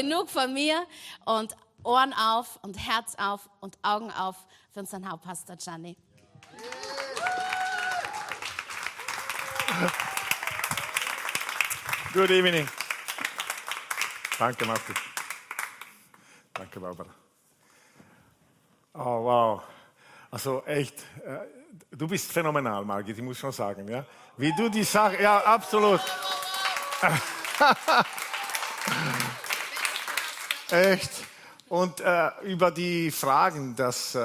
genug von mir und Ohren auf und Herz auf und Augen auf für unseren Hauptpastor Gianni. Good evening. Danke, Martin. Danke, Barbara. Oh, wow. Also echt, äh, du bist phänomenal, Margit, ich muss schon sagen. Ja? Wie du die Sache, ja, absolut. echt. Und äh, über die Fragen, das äh,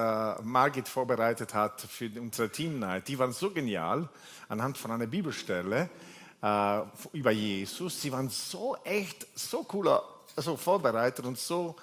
Margit vorbereitet hat für unsere Team Night, die waren so genial, anhand von einer Bibelstelle äh, über Jesus. Sie waren so echt, so cooler, also vorbereitet und so,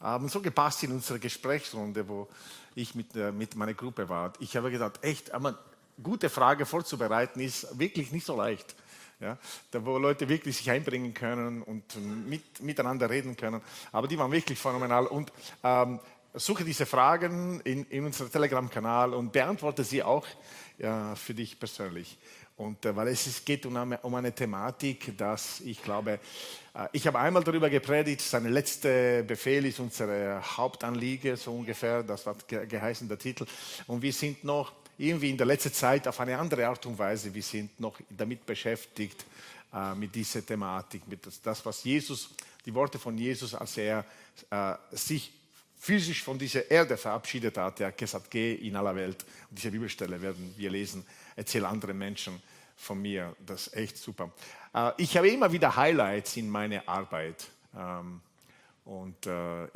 haben so gepasst in unsere Gesprächsrunde, wo ich mit, äh, mit meiner Gruppe war. Ich habe gesagt, echt, eine gute Frage vorzubereiten ist wirklich nicht so leicht ja, da wo Leute wirklich sich einbringen können und mit, miteinander reden können. Aber die waren wirklich phänomenal. Und ähm, suche diese Fragen in, in unserem Telegram-Kanal und beantworte sie auch ja, für dich persönlich. Und äh, weil es geht um eine, Thematik, dass ich glaube, äh, ich habe einmal darüber gepredigt, sein letzter Befehl ist unsere Hauptanliege, so ungefähr, das ge geheißen der Titel. Und wir sind noch irgendwie in der letzten Zeit auf eine andere Art und Weise, wir sind noch damit beschäftigt, äh, mit dieser Thematik, mit das, das, was Jesus, die Worte von Jesus, als er äh, sich physisch von dieser Erde verabschiedet hat. Er hat gesagt, geh in aller Welt. Und diese Bibelstelle werden wir lesen. Erzähl anderen Menschen von mir. Das ist echt super. Äh, ich habe immer wieder Highlights in meiner Arbeit. Ähm, und äh,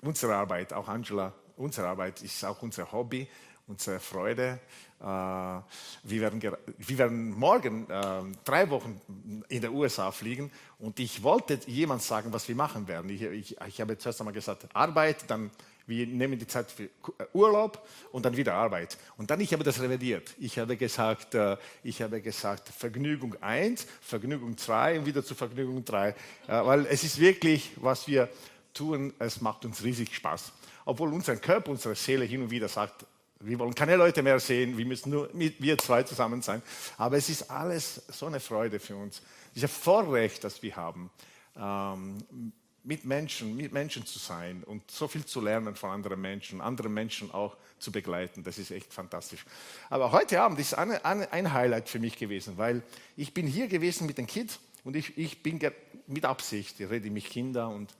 unsere Arbeit, auch Angela, unsere Arbeit ist auch unser Hobby unsere Freude. Äh, wir werden, wir werden morgen äh, drei Wochen in den USA fliegen und ich wollte jemand sagen, was wir machen werden. Ich, ich, ich habe zuerst einmal gesagt, Arbeit, dann wir nehmen die Zeit für äh, Urlaub und dann wieder Arbeit. Und dann ich habe das revidiert. Ich habe gesagt, ich habe gesagt Vergnügung 1, Vergnügung 2 und wieder zu Vergnügung 3. Weil es ist wirklich, was wir tun, es macht uns riesig Spaß. Obwohl unser Körper, unsere Seele hin und wieder sagt, wir wollen keine Leute mehr sehen, wir müssen nur mit, wir zwei zusammen sein. Aber es ist alles so eine Freude für uns. Dieses Vorrecht, das wir haben, ähm, mit Menschen, mit Menschen zu sein und so viel zu lernen von anderen Menschen, andere Menschen auch zu begleiten, das ist echt fantastisch. Aber heute Abend ist eine, eine, ein Highlight für mich gewesen, weil ich bin hier gewesen mit den Kids und ich, ich bin mit Absicht, ich rede mit Kindern und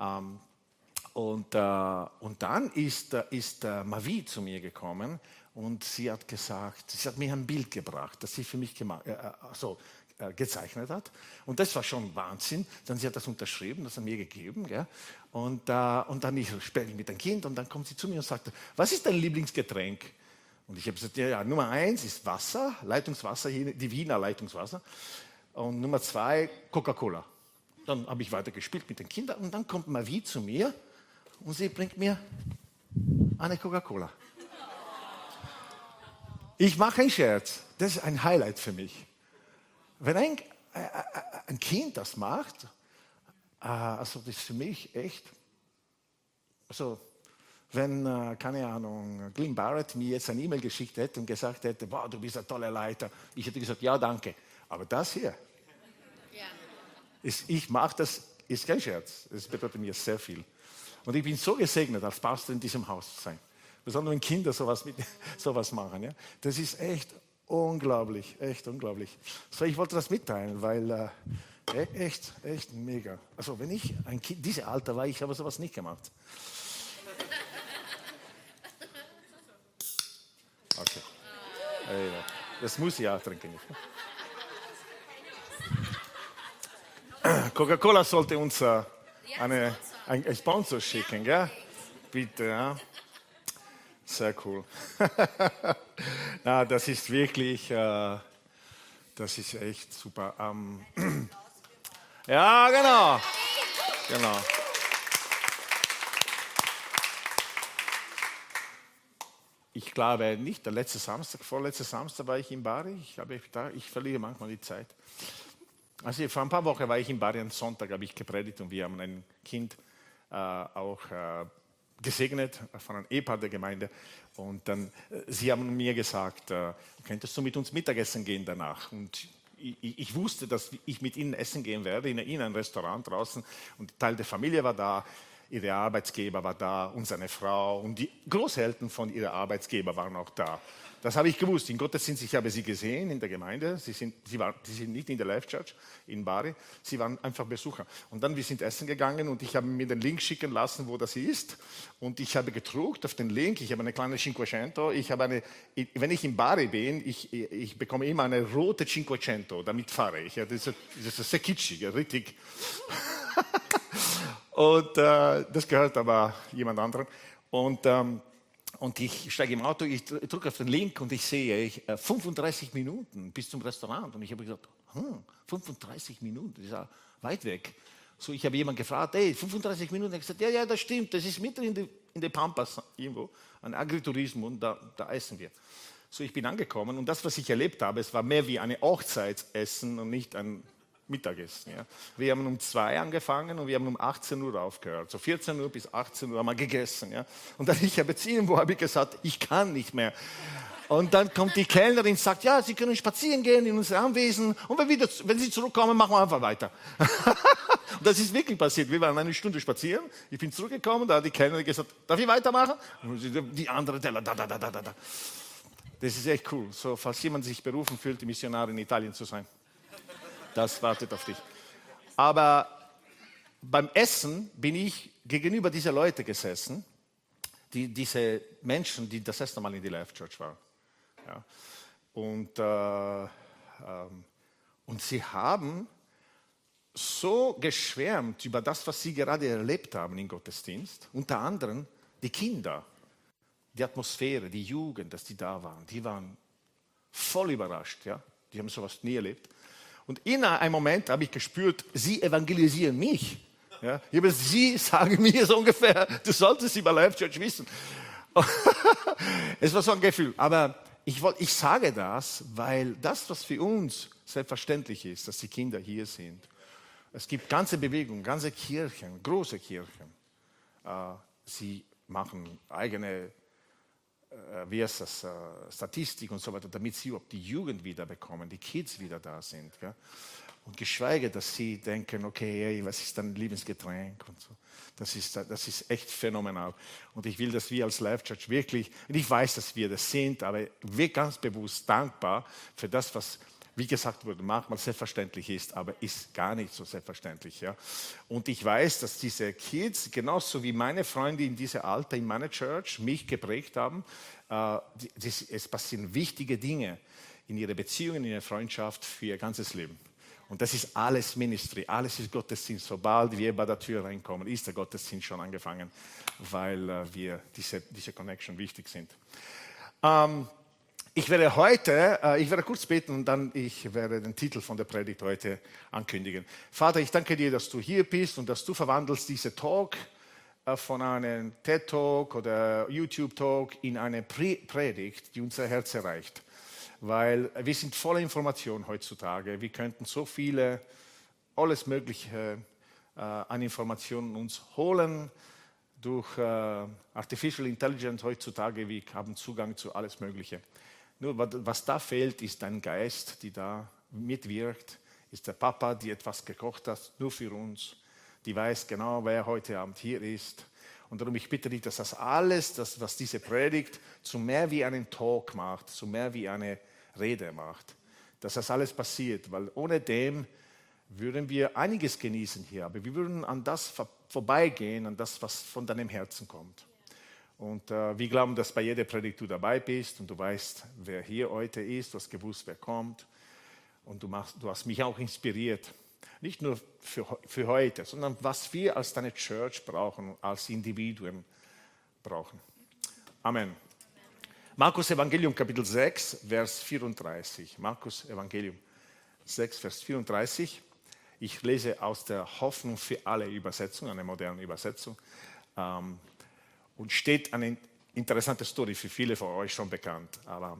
ähm, und, äh, und dann ist, äh, ist äh, Mavi zu mir gekommen und sie hat gesagt, sie hat mir ein Bild gebracht, das sie für mich gemacht, äh, äh so, äh, gezeichnet hat. Und das war schon Wahnsinn. Dann sie hat das unterschrieben, das hat mir gegeben. Gell? Und, und dann ich spreche mit dem Kind und dann kommt sie zu mir und sagt, was ist dein Lieblingsgetränk? Und ich habe gesagt, ja, ja, Nummer eins ist Wasser, Leitungswasser, die Wiener Leitungswasser. Und Nummer zwei, Coca-Cola. Dann habe ich weiter gespielt mit den Kindern und dann kommt Mavi zu mir und sie bringt mir eine Coca-Cola. Ich mache einen Scherz. Das ist ein Highlight für mich. Wenn ein, äh, äh, ein Kind das macht, äh, also das ist für mich echt, also wenn, keine Ahnung, Glenn Barrett mir jetzt eine E-Mail geschickt hätte und gesagt hätte, wow, du bist ein toller Leiter, ich hätte gesagt, ja, danke. Aber das hier, ja. ist, ich mache das, ist kein Scherz. Das bedeutet mir sehr viel. Und ich bin so gesegnet, als Pastor in diesem Haus zu sein. Besonders wenn Kinder sowas, mit, sowas machen. Ja? Das ist echt unglaublich, echt unglaublich. So, ich wollte das mitteilen, weil äh, e, echt, echt mega. Also wenn ich ein Kind, diese Alter war, ich habe sowas nicht gemacht. Okay. Das muss ich auch trinken. Coca-Cola sollte uns äh, eine ein Sponsor schicken, gell? Bitte, ja. Sehr cool. Na, das ist wirklich, äh, das ist echt super. Ähm, ja, genau. Genau. Ich glaube nicht, der letzte Samstag, vorletzte Samstag war ich in Bari. Ich, glaube, ich, verliere manchmal die Zeit. Also vor ein paar Wochen war ich in Bari, am Sonntag habe ich gepredigt und wir haben ein Kind auch äh, gesegnet von einem Ehepaar der Gemeinde. Und dann, äh, sie haben mir gesagt, könntest du mit uns Mittagessen gehen danach? Und ich, ich, wusste, dass ich mit ihnen essen gehen werde, in, in ein Restaurant draußen. Und Teil der Familie war da, ihre Arbeitsgeber war da und seine Frau und die Großeltern von ihrem Arbeitsgeber waren auch da. Das habe ich gewusst. In Gottesdienst, ich habe sie gesehen in der Gemeinde. Sie sind, sie, waren, sie sind nicht in der Life Church in Bari. Sie waren einfach Besucher. Und dann, wir sind essen gegangen und ich habe mir den Link schicken lassen, wo das ist. Und ich habe gedruckt auf den Link. Ich habe eine kleine Cinquecento. Ich habe eine, wenn ich in Bari bin, ich, ich bekomme immer eine rote Cinquecento. Damit fahre ich. Das, ist, das ist sehr kitschig, richtig. und äh, das gehört aber jemand anderem. Und ähm, und ich steige im Auto, ich drücke auf den Link und ich sehe ich, 35 äh, Minuten bis zum Restaurant. Und ich habe gesagt, hm, 35 Minuten, das ist ja weit weg. So, ich habe jemanden gefragt, hey, 35 Minuten. Er hat gesagt, ja, ja, das stimmt, das ist mitten in, die, in den Pampas irgendwo, ein Agritourismus und da, da essen wir. So, ich bin angekommen und das, was ich erlebt habe, es war mehr wie eine Hochzeitsessen und nicht ein Mittagessen. Ja. Wir haben um zwei angefangen und wir haben um 18 Uhr aufgehört. So 14 Uhr bis 18 Uhr haben wir gegessen. Ja. Und dann ich habe irgendwo habe ich gesagt, ich kann nicht mehr. Und dann kommt die Kellnerin und sagt, ja, Sie können spazieren gehen in unser Anwesen und wenn, wieder, wenn Sie zurückkommen, machen wir einfach weiter. und das ist wirklich passiert. Wir waren eine Stunde spazieren, ich bin zurückgekommen, da hat die Kellnerin gesagt, darf ich weitermachen? Und die andere Teller, da, da, da, da, da. Das ist echt cool. So, falls jemand sich berufen fühlt, Missionar in Italien zu sein das wartet auf dich. Aber beim Essen bin ich gegenüber dieser Leute gesessen, die, diese Menschen, die das erste Mal in die Life Church waren. Ja. Und, äh, ähm, und sie haben so geschwärmt über das, was sie gerade erlebt haben im Gottesdienst, unter anderem die Kinder, die Atmosphäre, die Jugend, dass die da waren, die waren voll überrascht. Ja? Die haben sowas nie erlebt. Und in einem Moment habe ich gespürt, sie evangelisieren mich. Ja, habe, sie sagen mir so ungefähr, du solltest über Life Church wissen. es war so ein Gefühl. Aber ich, ich sage das, weil das, was für uns selbstverständlich ist, dass die Kinder hier sind. Es gibt ganze Bewegungen, ganze Kirchen, große Kirchen. Äh, sie machen eigene wie heißt das, äh, Statistik und so weiter, damit sie auch die Jugend wieder bekommen, die Kids wieder da sind. Gell? Und geschweige, dass sie denken, okay, hey, was ist dein Lieblingsgetränk und so. Das ist, das ist echt phänomenal. Und ich will, dass wir als Life Church wirklich, und ich weiß, dass wir das sind, aber wir ganz bewusst dankbar für das, was wie gesagt wurde, manchmal selbstverständlich ist, aber ist gar nicht so selbstverständlich. Ja? Und ich weiß, dass diese Kids, genauso wie meine Freunde in diesem Alter in meiner Church, mich geprägt haben. Äh, es passieren wichtige Dinge in ihrer Beziehung, in ihrer Freundschaft für ihr ganzes Leben. Und das ist alles Ministry, alles ist Gottesdienst. Sobald wir bei der Tür reinkommen, ist der Gottesdienst schon angefangen, weil äh, wir diese, diese Connection wichtig sind. Ähm, ich werde heute, äh, ich werde kurz beten und dann ich werde den Titel von der Predigt heute ankündigen. Vater, ich danke dir, dass du hier bist und dass du verwandelst diese Talk äh, von einem TED Talk oder YouTube Talk in eine Predigt, die unser Herz erreicht. Weil wir sind voller Information heutzutage. Wir könnten so viele, alles Mögliche äh, an Informationen uns holen durch Artificial Intelligence heutzutage. Wir haben Zugang zu alles Mögliche. Nur was da fehlt, ist ein Geist, die da mitwirkt, ist der Papa, die etwas gekocht hat, nur für uns, die weiß genau, wer heute Abend hier ist. Und darum ich bitte dich, dass das alles, das, was diese Predigt zu mehr wie einen Talk macht, zu mehr wie eine Rede macht, dass das alles passiert, weil ohne dem würden wir einiges genießen hier, aber wir würden an das vorbeigehen, an das, was von deinem Herzen kommt. Und äh, wir glauben, dass bei jeder Predigt du dabei bist und du weißt, wer hier heute ist, du hast gewusst, wer kommt. Und du, machst, du hast mich auch inspiriert. Nicht nur für, für heute, sondern was wir als deine Church brauchen, als Individuen brauchen. Amen. Markus Evangelium Kapitel 6, Vers 34. Markus Evangelium 6, Vers 34. Ich lese aus der Hoffnung für alle Übersetzung, eine moderne Übersetzung. Ähm, und steht eine interessante Story, für viele von euch schon bekannt. Aber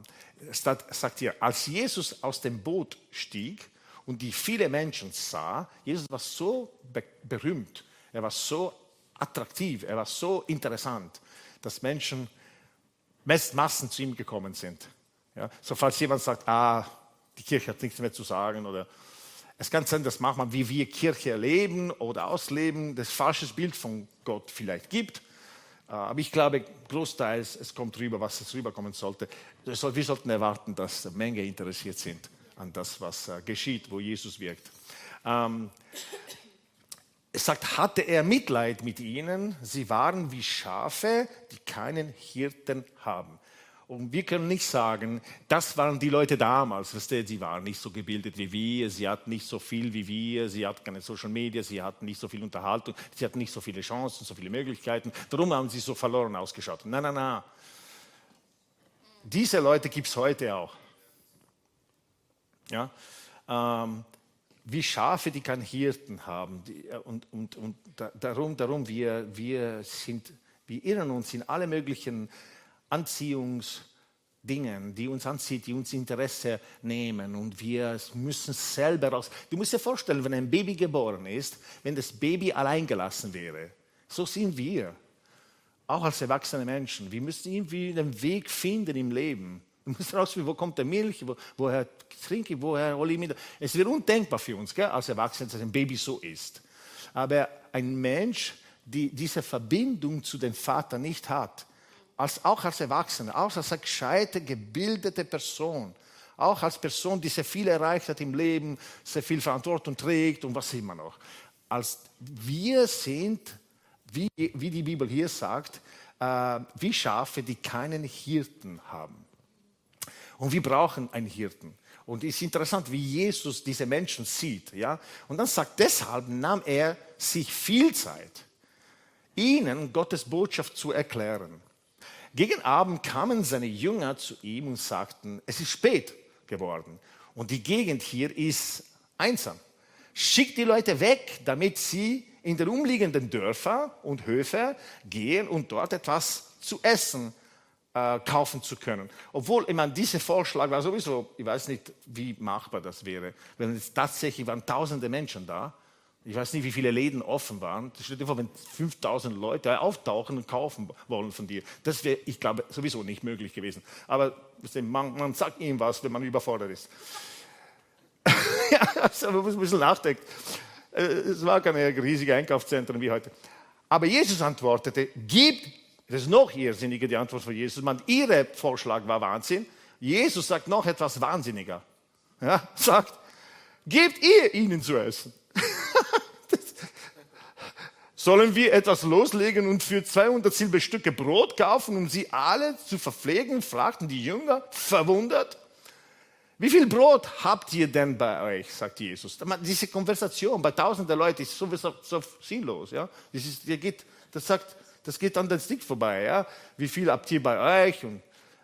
es sagt hier, als Jesus aus dem Boot stieg und die viele Menschen sah, Jesus war so berühmt, er war so attraktiv, er war so interessant, dass Menschen Massen zu ihm gekommen sind. Ja, so falls jemand sagt, ah, die Kirche hat nichts mehr zu sagen oder es kann sein, dass manchmal, wie wir Kirche erleben oder ausleben, das falsches Bild von Gott vielleicht gibt. Äh, aber ich glaube, großteils, es kommt rüber, was es rüberkommen sollte. Wir sollten erwarten, dass Menge interessiert sind an das, was äh, geschieht, wo Jesus wirkt. Ähm, es sagt, hatte er Mitleid mit ihnen, sie waren wie Schafe, die keinen Hirten haben. Und wir können nicht sagen, das waren die Leute damals, sie waren nicht so gebildet wie wir, sie hatten nicht so viel wie wir, sie hatten keine Social Media, sie hatten nicht so viel Unterhaltung, sie hatten nicht so viele Chancen, so viele Möglichkeiten, darum haben sie so verloren ausgeschaut. Nein, nein, nein. Diese Leute gibt es heute auch. Ja? Ähm, wie Schafe, die keinen Hirten haben. Die, äh, und, und, und darum, darum wir, wir, sind, wir irren uns in alle möglichen Anziehungsdingen, die uns anzieht, die uns Interesse nehmen und wir müssen selber raus. Du musst dir vorstellen, wenn ein Baby geboren ist, wenn das Baby allein gelassen wäre, so sind wir, auch als erwachsene Menschen. Wir müssen irgendwie den Weg finden im Leben. Du musst rausfinden, wo kommt der Milch, wo, woher trinke ich, woher hole ich mit. Es wäre undenkbar für uns, gell, als Erwachsene, dass ein Baby so ist. Aber ein Mensch, die diese Verbindung zu dem Vater nicht hat, als, auch als Erwachsener, auch als eine gescheite, gebildete Person, auch als Person, die sehr viel erreicht hat im Leben, sehr viel Verantwortung trägt und was immer noch. Als wir sind, wie, wie die Bibel hier sagt, äh, wie Schafe, die keinen Hirten haben. Und wir brauchen einen Hirten. Und es ist interessant, wie Jesus diese Menschen sieht. Ja? Und dann sagt, deshalb nahm er sich viel Zeit, ihnen Gottes Botschaft zu erklären. Gegen Abend kamen seine Jünger zu ihm und sagten, es ist spät geworden und die Gegend hier ist einsam. Schickt die Leute weg, damit sie in den umliegenden Dörfer und Höfe gehen und dort etwas zu essen äh, kaufen zu können. Obwohl, ich meine, dieser Vorschlag war sowieso, ich weiß nicht, wie machbar das wäre. Wenn es tatsächlich waren tausende Menschen da, ich weiß nicht, wie viele Läden offen waren. Stell dir vor, wenn 5000 Leute auftauchen und kaufen wollen von dir. Das wäre, ich glaube, sowieso nicht möglich gewesen. Aber man, man sagt ihm was, wenn man überfordert ist. ja, also, man muss ein bisschen nachdenken. Äh, es war keine riesige Einkaufszentren wie heute. Aber Jesus antwortete, gibt, das ist noch irrsinniger, die Antwort von Jesus. Man, ihre Vorschlag war Wahnsinn. Jesus sagt noch etwas wahnsinniger. Ja, sagt, gebt ihr ihnen zu essen. Sollen wir etwas loslegen und für 200 Silberstücke Brot kaufen, um sie alle zu verpflegen? fragten die Jünger, verwundert. Wie viel Brot habt ihr denn bei euch? sagt Jesus. Diese Konversation bei tausenden Leuten ist sowieso so sinnlos. Ja? Das, ist, das, geht, das, sagt, das geht an den Stick vorbei. Ja? Wie viel habt ihr bei euch? Und,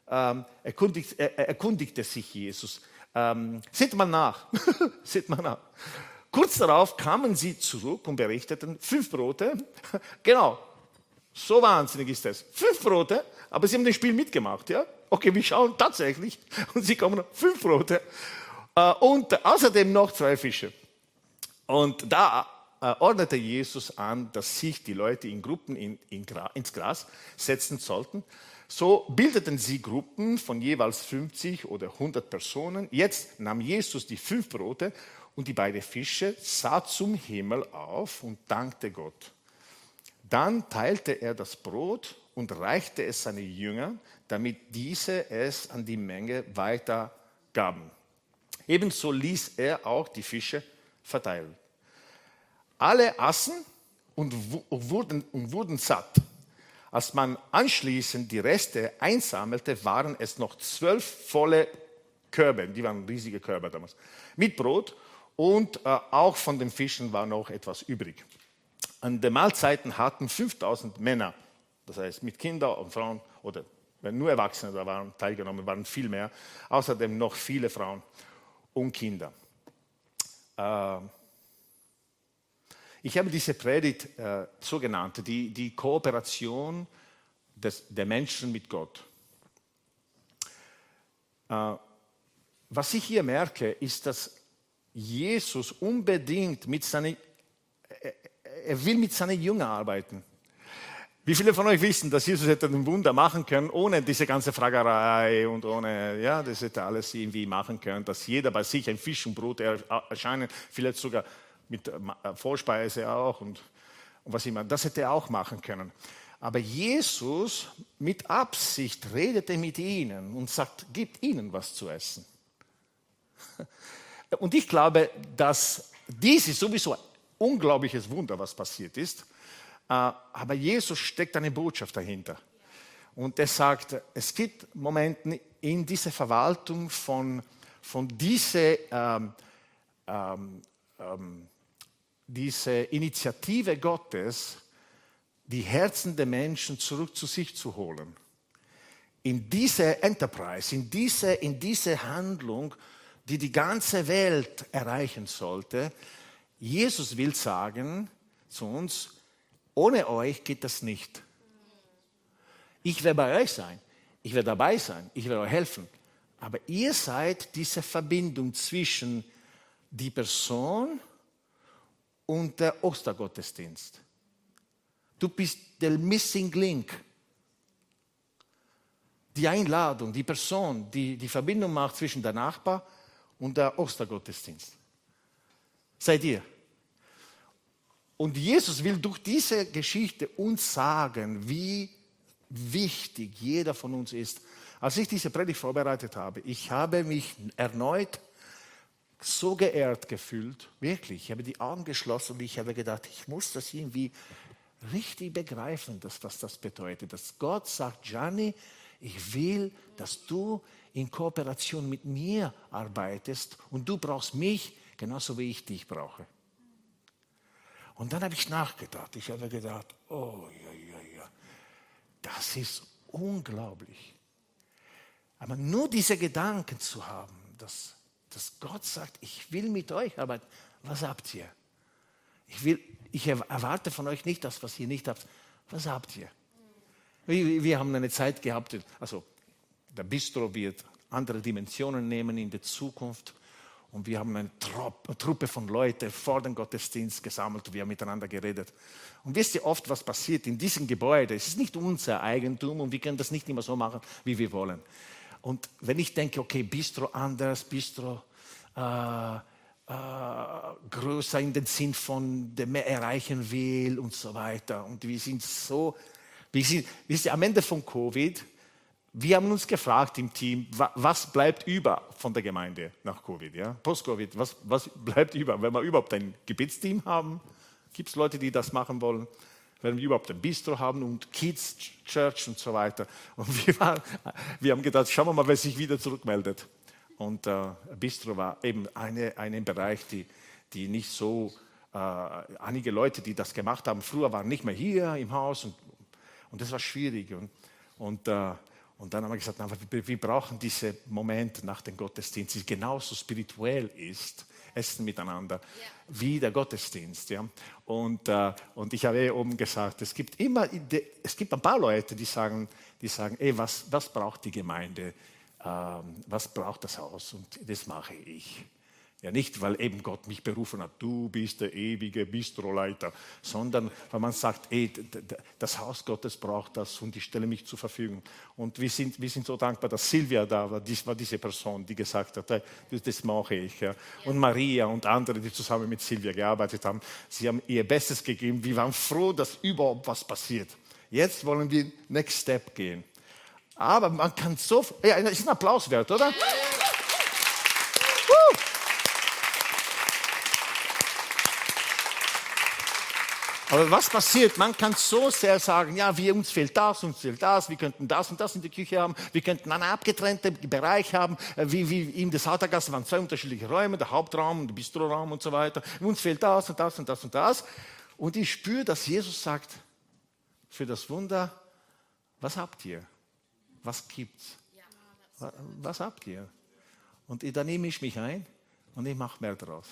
ähm, erkundigt, er, erkundigte sich Jesus. Ähm, seht mal nach. seht mal nach. Kurz darauf kamen sie zurück und berichteten, fünf Brote, genau, so wahnsinnig ist das. Fünf Brote, aber sie haben das Spiel mitgemacht, ja? Okay, wir schauen tatsächlich und sie kommen, fünf Brote äh, und außerdem noch zwei Fische. Und da äh, ordnete Jesus an, dass sich die Leute in Gruppen in, in, ins Gras setzen sollten. So bildeten sie Gruppen von jeweils 50 oder 100 Personen. Jetzt nahm Jesus die fünf Brote und die beiden Fische, sah zum Himmel auf und dankte Gott. Dann teilte er das Brot und reichte es seinen Jüngern, damit diese es an die Menge weitergaben. Ebenso ließ er auch die Fische verteilen. Alle aßen und wurden, und wurden satt. Als man anschließend die Reste einsammelte, waren es noch zwölf volle Körbe, die waren riesige Körbe damals, mit Brot und äh, auch von den Fischen war noch etwas übrig. An den Mahlzeiten hatten 5000 Männer, das heißt mit Kindern und Frauen oder wenn nur Erwachsene da waren, teilgenommen, waren viel mehr. Außerdem noch viele Frauen und Kinder. Äh, ich habe diese Predigt äh, so genannt, die, die Kooperation des, der Menschen mit Gott. Äh, was ich hier merke, ist, dass Jesus unbedingt mit seinen, er will mit seinen Jüngern arbeiten. Wie viele von euch wissen, dass Jesus hätte ein Wunder machen können, ohne diese ganze Fragerei und ohne, ja, das hätte alles irgendwie machen können, dass jeder bei sich ein Fisch und Brot erscheinen, vielleicht sogar mit äh, Vorspeise auch und, und was immer. Das hätte er auch machen können. Aber Jesus mit Absicht redete mit ihnen und sagt, gebt ihnen was zu essen. Und ich glaube, dass dies ist sowieso ein unglaubliches Wunder, was passiert ist. Äh, aber Jesus steckt eine Botschaft dahinter. Und er sagt, es gibt Momente in dieser Verwaltung von, von dieser ähm, ähm, ähm, diese Initiative Gottes, die Herzen der Menschen zurück zu sich zu holen. In diese Enterprise, in diese, in diese Handlung, die die ganze Welt erreichen sollte, Jesus will sagen zu uns, ohne euch geht das nicht. Ich werde bei euch sein, ich werde dabei sein, ich werde euch helfen. Aber ihr seid diese Verbindung zwischen die Person und der Ostergottesdienst. Du bist der Missing Link. Die Einladung, die Person, die die Verbindung macht zwischen der Nachbar der Ostergottesdienst. Seid ihr. Und Jesus will durch diese Geschichte uns sagen, wie wichtig jeder von uns ist. Als ich diese Predigt vorbereitet habe, ich habe mich erneut so geehrt gefühlt, wirklich. Ich habe die Augen geschlossen und ich habe gedacht, ich muss das irgendwie richtig begreifen, dass, was das bedeutet. Dass Gott sagt, Gianni, ich will, dass du in Kooperation mit mir arbeitest und du brauchst mich genauso wie ich dich brauche. Und dann habe ich nachgedacht. Ich habe gedacht, oh ja, ja, ja, das ist unglaublich. Aber nur diese Gedanken zu haben, dass, dass Gott sagt, ich will mit euch arbeiten, was habt ihr? Ich, will, ich erwarte von euch nicht das, was ihr nicht habt. Was habt ihr? Wir, wir haben eine Zeit gehabt, also der Bistro wird andere Dimensionen nehmen in der Zukunft. Und wir haben eine, Truppe von Leuten vor dem Gottesdienst gesammelt, wir haben miteinander geredet. Und wisst ihr oft, was passiert in diesem Gebäude? Es ist nicht unser Eigentum und wir können das nicht immer so machen, wie wir wollen. Und wenn ich denke, okay, Bistro anders, Bistro äh, äh, größer in den Sinn von, der mehr erreichen will und so weiter. Und wir sind so, wir sind, wisst ihr, am Ende von Covid, wir haben uns gefragt im Team, was bleibt über von der Gemeinde nach Covid, ja? Post-Covid, was, was bleibt über? Wenn wir überhaupt ein Gebetsteam haben, gibt es Leute, die das machen wollen? Wenn wir überhaupt ein Bistro haben und Kids Church und so weiter. Und wir, waren, wir haben gedacht, schauen wir mal, wer sich wieder zurückmeldet. Und äh, Bistro war eben eine, ein Bereich, die, die nicht so, äh, einige Leute, die das gemacht haben, früher waren nicht mehr hier im Haus und, und das war schwierig. Und, und, äh, und dann haben wir gesagt, na, wir, brauchen diesen Moment nach dem Gottesdienst, der genauso spirituell ist, essen miteinander, ja. wie der Gottesdienst. Ja? Und, äh, und ich habe eh oben gesagt, es gibt immer, es gibt ein paar Leute, die sagen, die sagen ey, was, was braucht die Gemeinde? Ähm, was braucht das Haus? Und das mache ich. Ja, nicht, weil eben Gott mich berufen hat, du bist der ewige Bistroleiter, sondern weil man sagt, ey, das Haus Gottes braucht das und ich stelle mich zur Verfügung. Und wir sind, wir sind so dankbar, dass Silvia da war, dies war diese Person, die gesagt hat, das mache ich. Ja. Und Maria und andere, die zusammen mit Silvia gearbeitet haben, sie haben ihr Bestes gegeben. Wir waren froh, dass überhaupt was passiert. Jetzt wollen wir Next Step gehen. Aber man kann so, ja, ist ein Applaus wert, oder? Aber was passiert? Man kann so sehr sagen, ja, wir, uns fehlt das, uns fehlt das, wir könnten das und das in der Küche haben, wir könnten einen abgetrennten Bereich haben, äh, wie, wie in der Sautergasse waren zwei unterschiedliche Räume, der Hauptraum und der Bistroraum und so weiter. Uns fehlt das und das und das und das. Und ich spüre, dass Jesus sagt, für das Wunder, was habt ihr? was gibt's? Ja, was habt ihr? Und da nehme ich mich ein und ich mache mehr draus.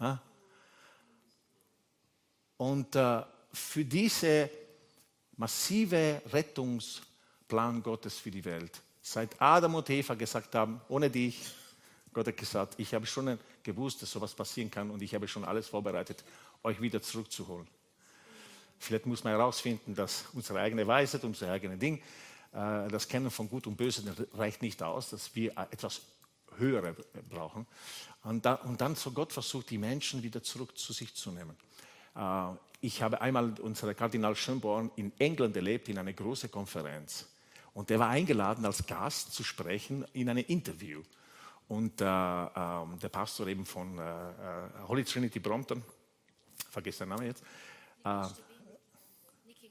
Ha? Und äh, für diese massive Rettungsplan Gottes für die Welt, seit Adam und Eva gesagt haben, ohne dich, Gott hat gesagt, ich habe schon gewusst, dass sowas passieren kann und ich habe schon alles vorbereitet, euch wieder zurückzuholen. Vielleicht muss man herausfinden, dass unsere eigene Weisheit, unser eigenes Ding, äh, das Kennen von Gut und Böse reicht nicht aus, dass wir etwas Höhere brauchen. Und dann so Gott versucht, die Menschen wieder zurück zu sich zu nehmen. Äh, ich habe einmal unseren Kardinal Schönborn in England erlebt, in einer großen Konferenz. Und der war eingeladen, als Gast zu sprechen in einem Interview. Und äh, äh, der Pastor eben von äh, äh, Holy Trinity Brompton, vergesse den Namen jetzt, äh,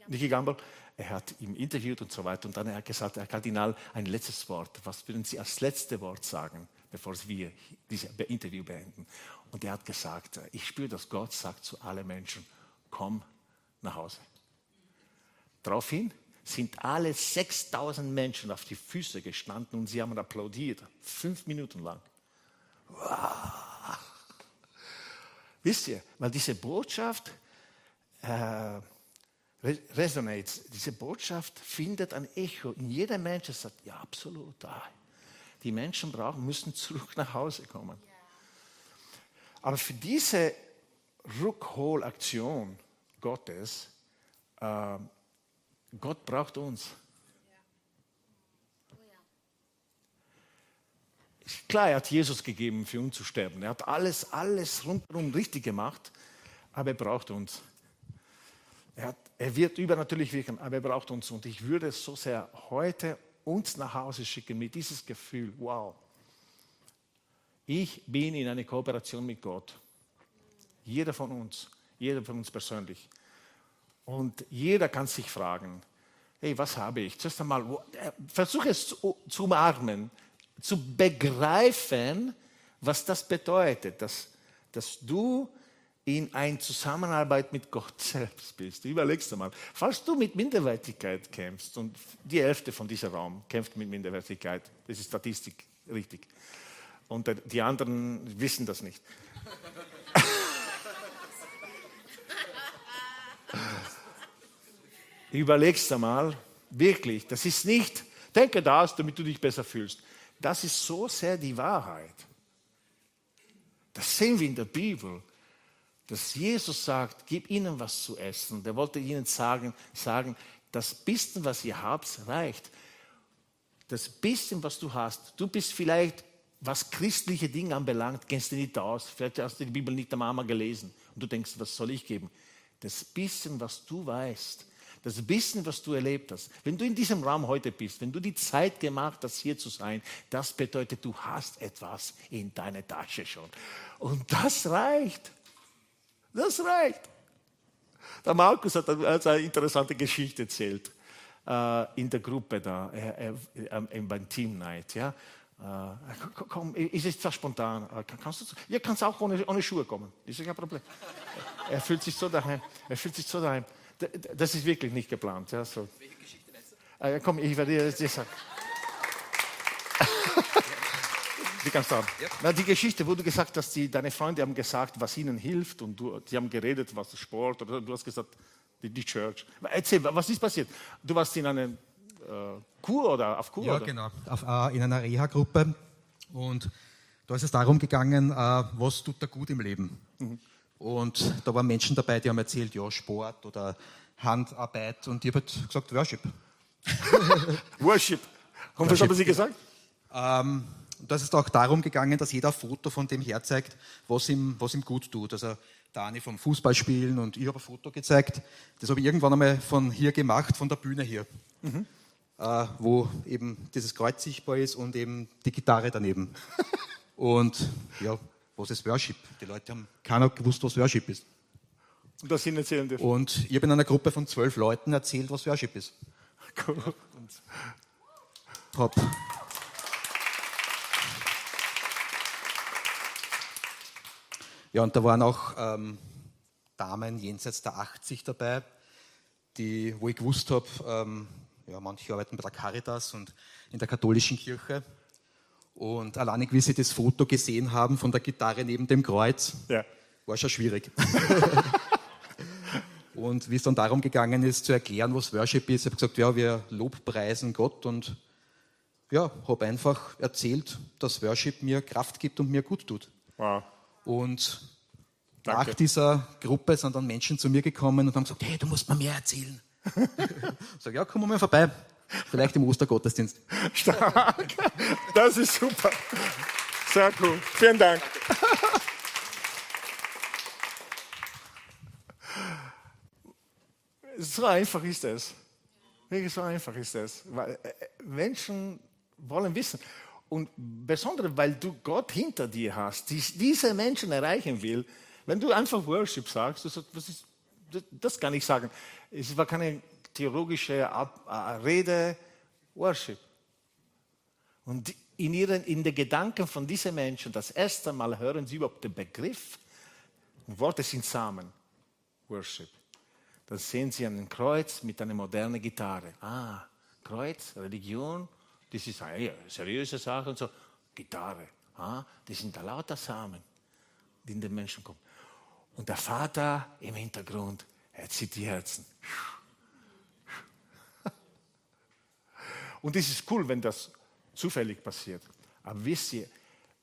Nicky Gamble, er hat ihn interviewt und so weiter. Und dann hat er gesagt, Herr Kardinal, ein letztes Wort. Was würden Sie als letztes Wort sagen, bevor wir dieses Interview beenden? Und er hat gesagt, ich spüre, dass Gott sagt zu allen Menschen, komm nach Hause. Daraufhin sind alle 6000 Menschen auf die Füße gestanden und sie haben applaudiert, fünf Minuten lang. Wow. Wisst ihr, weil diese Botschaft äh, resonates, diese Botschaft findet ein Echo in jeder Mensch, sagt, ja, absolut, die Menschen brauchen, müssen zurück nach Hause kommen. Aber für diese Rückholaktion Gottes, äh, Gott braucht uns. Klar, er hat Jesus gegeben, für uns zu sterben. Er hat alles, alles rundherum richtig gemacht, aber er braucht uns. Er, hat, er wird übernatürlich wirken, aber er braucht uns. Und ich würde so sehr heute uns nach Hause schicken mit dieses Gefühl, wow, ich bin in einer Kooperation mit Gott. Jeder von uns, jeder von uns persönlich. Und jeder kann sich fragen, hey, was habe ich? Zuerst einmal, äh, versuche es zu, zu umarmen, zu begreifen, was das bedeutet, dass, dass du in eine Zusammenarbeit mit Gott selbst bist. Überlegst du mal, falls du mit Minderwertigkeit kämpfst, und die Hälfte von diesem Raum kämpft mit Minderwertigkeit, das ist Statistik, richtig. Und die anderen wissen das nicht. Überlegst du mal, wirklich, das ist nicht, denke das, damit du dich besser fühlst. Das ist so sehr die Wahrheit. Das sehen wir in der Bibel, dass Jesus sagt, gib ihnen was zu essen. Der wollte ihnen sagen, sagen das bisschen, was ihr habt, reicht. Das bisschen, was du hast, du bist vielleicht, was christliche Dinge anbelangt, kennst du nicht aus. Vielleicht hast du die Bibel nicht einmal gelesen und du denkst, was soll ich geben? Das bisschen, was du weißt, das Wissen, was du erlebt hast, wenn du in diesem Raum heute bist, wenn du die Zeit gemacht hast, hier zu sein, das bedeutet, du hast etwas in deiner Tasche schon. Und das reicht. Das reicht. Der Markus hat eine interessante Geschichte erzählt äh, in der Gruppe da, äh, äh, beim Team Night. Ja? Äh, komm, ist es zwar spontan. Äh, kannst du, ja, kannst auch ohne, ohne Schuhe kommen. Das ist kein Problem. er fühlt sich so daheim. Er fühlt sich so daheim. Das ist wirklich nicht geplant. Ja, so. Welche Geschichte meinst du? Äh, komm, ich werde dir das sagen. die kannst du haben. Ja. Na, die Geschichte, wo du gesagt hast, die, deine Freunde haben gesagt, was ihnen hilft und du, die haben geredet, was Sport oder du hast gesagt, die, die Church. Erzähl, was ist passiert? Du warst in einer äh, Kur oder auf Kur? Ja, oder? genau, auf, äh, in einer Reha-Gruppe und da ist es darum gegangen, äh, was tut da gut im Leben. Mhm. Und da waren Menschen dabei, die haben erzählt, ja, Sport oder Handarbeit. Und ich habe halt gesagt, Worship. Worship. Und was haben Sie gesagt? Ähm, da ist es auch darum gegangen, dass jeder ein Foto von dem herzeigt, was ihm, was ihm gut tut. Also Dani vom Fußballspielen und ich habe ein Foto gezeigt. Das habe ich irgendwann einmal von hier gemacht, von der Bühne hier. Mhm. Äh, wo eben dieses Kreuz sichtbar ist und eben die Gitarre daneben. und ja, was ist Worship? Die Leute haben keiner gewusst, was Worship ist. Und das sind erzählen dürfen. Und ich habe in einer Gruppe von zwölf Leuten erzählt, was Worship ist. Cool. Top. Ja, und da waren auch ähm, Damen jenseits der 80 dabei, die, wo ich gewusst habe, ähm, ja, manche arbeiten bei der Caritas und in der katholischen Kirche. Und alleine, wie sie das Foto gesehen haben von der Gitarre neben dem Kreuz, ja. war schon schwierig. und wie es dann darum gegangen ist, zu erklären, was Worship ist, habe ich gesagt, ja, wir lobpreisen Gott und ja, habe einfach erzählt, dass Worship mir Kraft gibt und mir gut tut. Wow. Und Nach dieser Gruppe sind dann Menschen zu mir gekommen und haben gesagt, hey, du musst mir mehr erzählen. sage, ja, komm mal vorbei. Vielleicht im Ostergottesdienst. Stark. Das ist super. Sehr cool. Vielen Dank. So einfach ist es. Wirklich so einfach ist es. Weil äh, Menschen wollen wissen. Und besonders, weil du Gott hinter dir hast, die diese Menschen erreichen will, wenn du einfach Worship sagst, das, ist, das kann ich sagen. Es war keine theologische äh, Rede, Worship. Und in, ihren, in den Gedanken von diesen Menschen, das erste Mal hören sie überhaupt den Begriff, Worte sind Samen, Worship. Dann sehen sie ein Kreuz mit einer modernen Gitarre. Ah, Kreuz, Religion, das ist eine seriöse Sache und so. Gitarre, ah, das sind da lauter Samen, die in den Menschen kommen. Und der Vater im Hintergrund, er zieht die Herzen. Und es ist cool, wenn das zufällig passiert. Aber wisst ihr,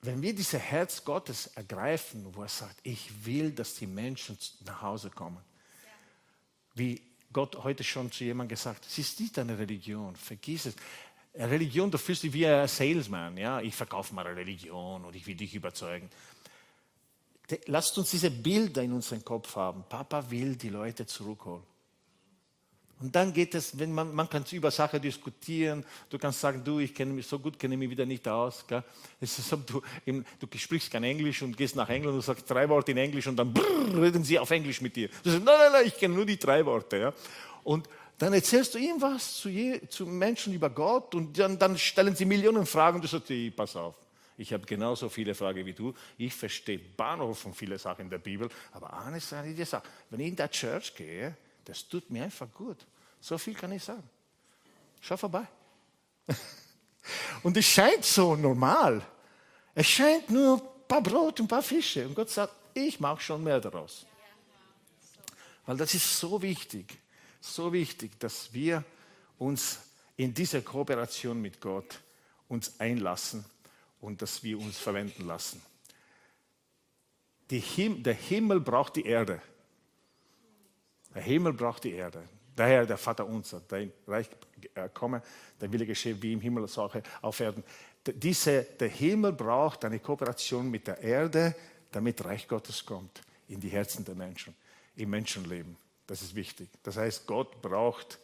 wenn wir dieses Herz Gottes ergreifen, wo er sagt, ich will, dass die Menschen nach Hause kommen, wie Gott heute schon zu jemandem gesagt hat, es ist nicht eine Religion, vergiss es. Religion, du fühlst dich wie ein Salesman, ja, ich verkaufe mal eine Religion und ich will dich überzeugen. Lasst uns diese Bilder in unserem Kopf haben. Papa will die Leute zurückholen. Und dann geht es, wenn man, man kann über Sachen diskutieren, du kannst sagen, du, ich kenne mich so gut, kenne mich wieder nicht aus. Gell? Es ist so, du, du sprichst kein Englisch und gehst nach England und sagst drei Worte in Englisch und dann brrr, reden sie auf Englisch mit dir. Du sagst, nein, nein, nein, ich kenne nur die drei Worte. Ja? Und dann erzählst du ihm was zu, je, zu Menschen über Gott und dann, dann, stellen sie Millionen Fragen und du sagst, pass auf. Ich habe genauso viele Fragen wie du. Ich verstehe Bahnhof und viele Sachen in der Bibel. Aber eines sage ich dir, wenn ich in der Church gehe, das tut mir einfach gut. So viel kann ich sagen. Schau vorbei. Und es scheint so normal. Es scheint nur ein paar Brot und ein paar Fische. Und Gott sagt, ich mache schon mehr daraus. Weil das ist so wichtig, so wichtig, dass wir uns in diese Kooperation mit Gott uns einlassen und dass wir uns verwenden lassen. Him der Himmel braucht die Erde. Der Himmel braucht die Erde. Daher der Vater unser, dein Reich äh, komme, dein Wille geschehe wie im Himmel so auf Erden. Diese, der Himmel braucht eine Kooperation mit der Erde, damit Reich Gottes kommt in die Herzen der Menschen, im Menschenleben. Das ist wichtig. Das heißt, Gott braucht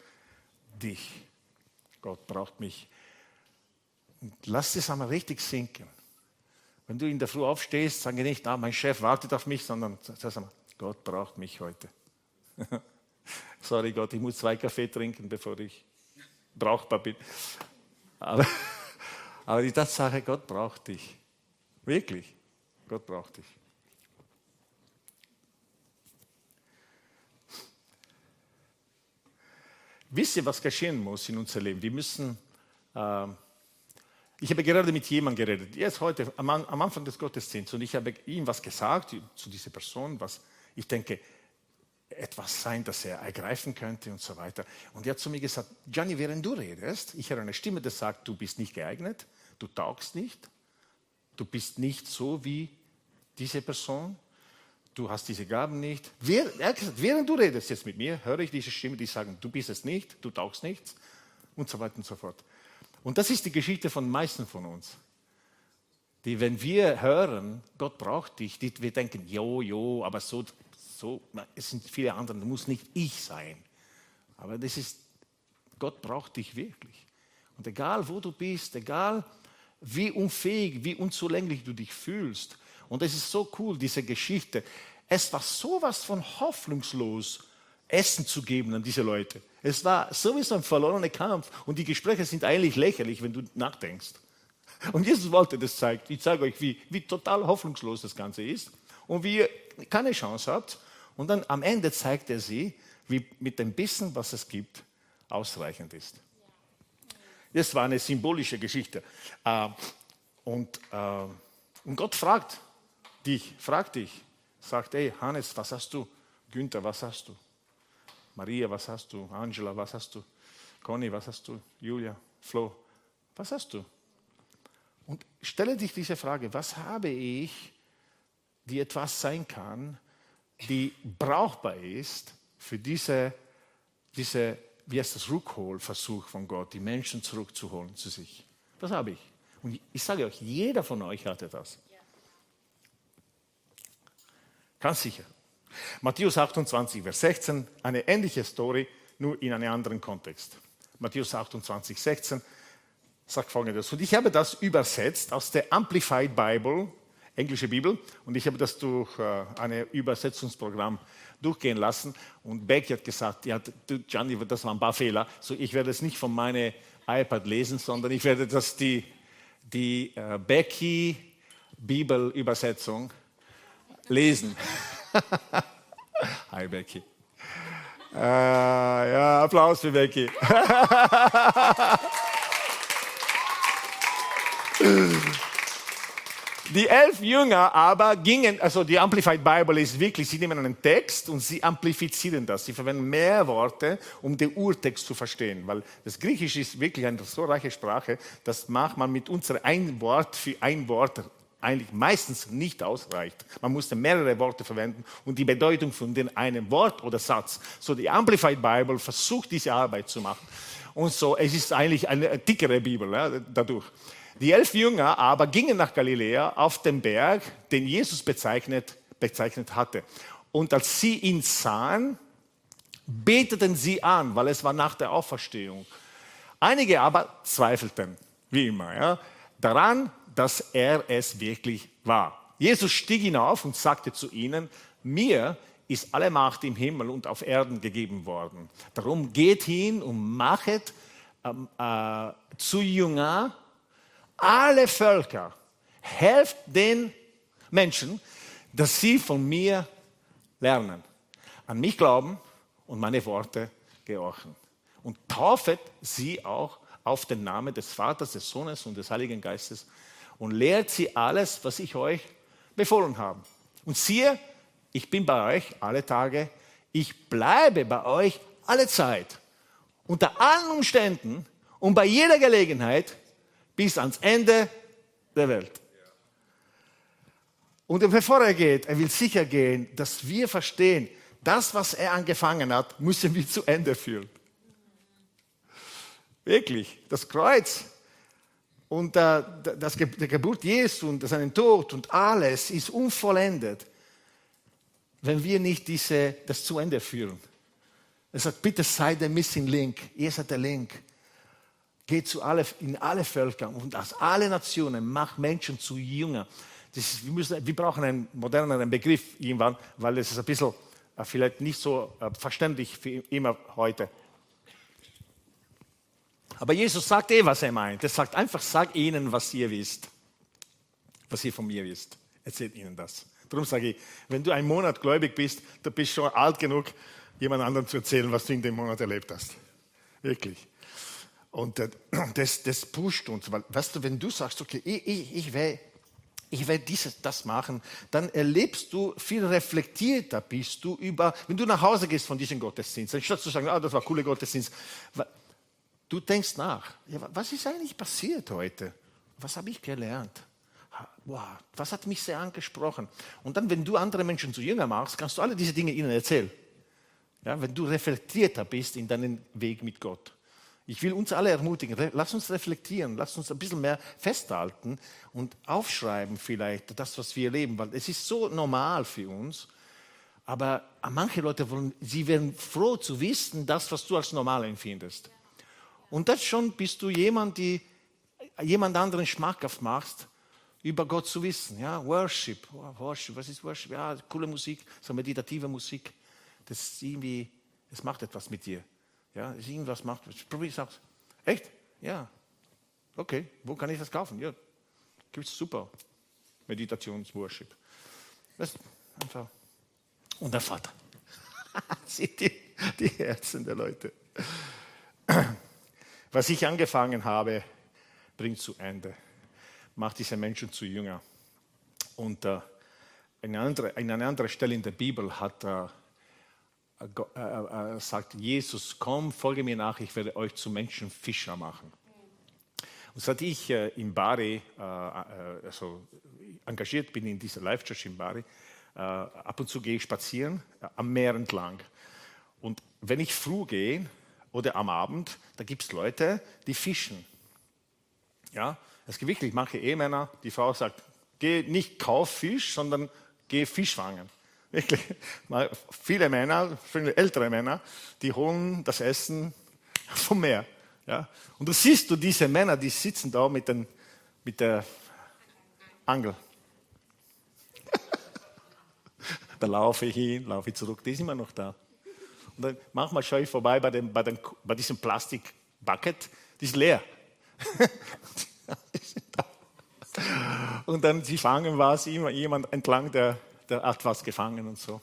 dich. Gott braucht mich. Und lass das einmal richtig sinken. Wenn du in der Früh aufstehst, sage nicht, ah, mein Chef wartet auf mich, sondern sag mal, Gott braucht mich heute. Sorry Gott, ich muss zwei Kaffee trinken, bevor ich brauchbar bin. Aber, aber die Tatsache, Gott braucht dich. Wirklich. Gott braucht dich. Wisst ihr, was geschehen muss in unserem Leben? Wir müssen, äh, ich habe gerade mit jemandem geredet, jetzt heute am, am Anfang des Gottesdienstes, und ich habe ihm was gesagt zu dieser Person, was ich denke, etwas sein, das er ergreifen könnte und so weiter. Und er hat zu mir gesagt, Gianni, während du redest, ich höre eine Stimme, die sagt, du bist nicht geeignet, du taugst nicht, du bist nicht so wie diese Person, du hast diese Gaben nicht. Er hat gesagt, während du redest jetzt mit mir, höre ich diese Stimme, die sagen, du bist es nicht, du taugst nichts und so weiter und so fort. Und das ist die Geschichte von den meisten von uns. Die, wenn wir hören, Gott braucht dich, die, wir denken, jo, jo, aber so so, es sind viele andere, muss nicht ich sein. Aber das ist, Gott braucht dich wirklich. Und egal wo du bist, egal wie unfähig, wie unzulänglich du dich fühlst. Und es ist so cool, diese Geschichte. Es war sowas von hoffnungslos, Essen zu geben an diese Leute. Es war sowieso ein verlorener Kampf. Und die Gespräche sind eigentlich lächerlich, wenn du nachdenkst. Und Jesus wollte das zeigen. Ich zeige euch, wie, wie total hoffnungslos das Ganze ist und wie ihr keine Chance habt. Und dann am Ende zeigt er sie, wie mit dem Bissen, was es gibt, ausreichend ist. Das war eine symbolische Geschichte. Äh, und, äh, und Gott fragt dich, fragt dich, sagt, hey Hannes, was hast du? Günther, was hast du? Maria, was hast du? Angela, was hast du? Conny, was hast du? Julia, Flo, was hast du? Und stelle dich diese Frage, was habe ich, die etwas sein kann, die brauchbar ist für diese, diese wie heißt das, Rückholversuch von Gott, die Menschen zurückzuholen zu sich. Das habe ich. Und ich sage euch, jeder von euch hatte das. Ganz sicher. Matthäus 28, Vers 16, eine ähnliche Story, nur in einem anderen Kontext. Matthäus 28, 16 sagt folgendes. Und ich habe das übersetzt aus der Amplified Bible, englische Bibel, und ich habe das durch äh, ein Übersetzungsprogramm durchgehen lassen. Und Becky hat gesagt, ja, Gianni, das waren ein paar Fehler. So, ich werde es nicht von meinem iPad lesen, sondern ich werde das die, die äh, Becky Bibelübersetzung lesen. Hi Becky. Äh, ja, Applaus für Becky. Die elf Jünger aber gingen, also die Amplified Bible ist wirklich, sie nehmen einen Text und sie amplifizieren das. Sie verwenden mehr Worte, um den Urtext zu verstehen, weil das Griechisch ist wirklich eine so reiche Sprache, dass macht man mit unserem ein Wort für ein Wort eigentlich meistens nicht ausreicht. Man musste mehrere Worte verwenden und die Bedeutung von dem einen Wort oder Satz. So die Amplified Bible versucht diese Arbeit zu machen. Und so, es ist eigentlich eine dickere Bibel ja, dadurch. Die elf Jünger aber gingen nach Galiläa auf den Berg, den Jesus bezeichnet, bezeichnet hatte. Und als sie ihn sahen, beteten sie an, weil es war nach der Auferstehung. Einige aber zweifelten, wie immer, ja, daran, dass er es wirklich war. Jesus stieg hinauf und sagte zu ihnen, mir ist alle Macht im Himmel und auf Erden gegeben worden. Darum geht hin und machet ähm, äh, zu Jünger alle Völker. Helft den Menschen, dass sie von mir lernen, an mich glauben und meine Worte gehorchen. Und taufet sie auch auf den Namen des Vaters, des Sohnes und des Heiligen Geistes und lehrt sie alles, was ich euch befohlen habe. Und siehe, ich bin bei euch alle Tage, ich bleibe bei euch alle Zeit, unter allen Umständen und bei jeder Gelegenheit bis ans Ende der Welt. Und bevor er geht, er will sicher gehen, dass wir verstehen, das, was er angefangen hat, müssen wir zu Ende führen. Wirklich, das Kreuz und äh, das, die Geburt Jesu und seinen Tod und alles ist unvollendet, wenn wir nicht diese, das zu Ende führen. Er sagt, bitte sei der Missing Link. Ihr seid der Link. Geht zu alle, in alle Völker und aus alle Nationen, macht Menschen zu Jünger. Ist, wir, müssen, wir brauchen einen moderneren Begriff irgendwann, weil es ist ein bisschen äh, vielleicht nicht so äh, verständlich für immer heute. Aber Jesus sagt eh, was er meint. Er sagt einfach, sag ihnen, was ihr wisst. Was ihr von mir wisst. Erzählt ihnen das. Darum sage ich, wenn du einen Monat gläubig bist, dann bist du schon alt genug, jemand anderem zu erzählen, was du in dem Monat erlebt hast. Wirklich. Und äh, das, das pusht uns. Weil, weißt du, wenn du sagst, okay, ich, ich, ich will, ich will dieses, das machen, dann erlebst du viel reflektierter bist du über, wenn du nach Hause gehst von diesem Gottesdienst, anstatt zu sagen, ah, das war cooler Gottesdienst, Du denkst nach, ja, was ist eigentlich passiert heute? Was habe ich gelernt? Wow, was hat mich sehr angesprochen? Und dann, wenn du andere Menschen zu Jünger machst, kannst du alle diese Dinge ihnen erzählen. Ja, wenn du reflektierter bist in deinem Weg mit Gott. Ich will uns alle ermutigen, lass uns reflektieren, lass uns ein bisschen mehr festhalten und aufschreiben vielleicht das, was wir erleben, weil es ist so normal für uns. Aber manche Leute wollen, sie werden froh zu wissen, das, was du als normal empfindest. Und das schon bist du jemand, die jemand anderen schmackhaft machst, über Gott zu wissen. Ja, Worship, oh, Worship, was ist Worship? Ja, coole Musik, so meditative Musik. Das ist irgendwie, es macht etwas mit dir. Ja, es irgendwas macht. Probier es. Echt? Ja. Okay, wo kann ich das kaufen? Ja, gibt es super. Meditationsworship. Das einfach. Und der Vater. Sieht die, die Herzen der Leute. Was ich angefangen habe, bringt zu Ende. Macht diese Menschen zu Jünger. Und äh, eine andere, an einer anderen Stelle in der Bibel hat, äh, äh, äh, sagt Jesus, komm, folge mir nach, ich werde euch zu Menschenfischer machen. Und seit ich äh, in Bari äh, also engagiert bin in dieser Life Church in Bari, Äh, ab und zu gehe ich spazieren äh, am Meer entlang. Und wenn ich früh gehe oder am Abend, da gibt es Leute, die fischen. Ja, es gibt wirklich manche Ehemänner, die Frau sagt, geh nicht kauf Fisch, sondern geh Fisch fangen. Wirklich. Viele Männer, viele ältere Männer, die holen das Essen vom Meer. Ja? Und da siehst du diese Männer, die sitzen da mit, den, mit der Angel. da laufe ich hin, laufe ich zurück, die ist immer noch da. Und dann manchmal schaue ich vorbei bei, dem, bei, dem, bei diesem Plastikbucket, die ist leer. und dann, sie fangen was, jemand entlang der, der hat was gefangen und so.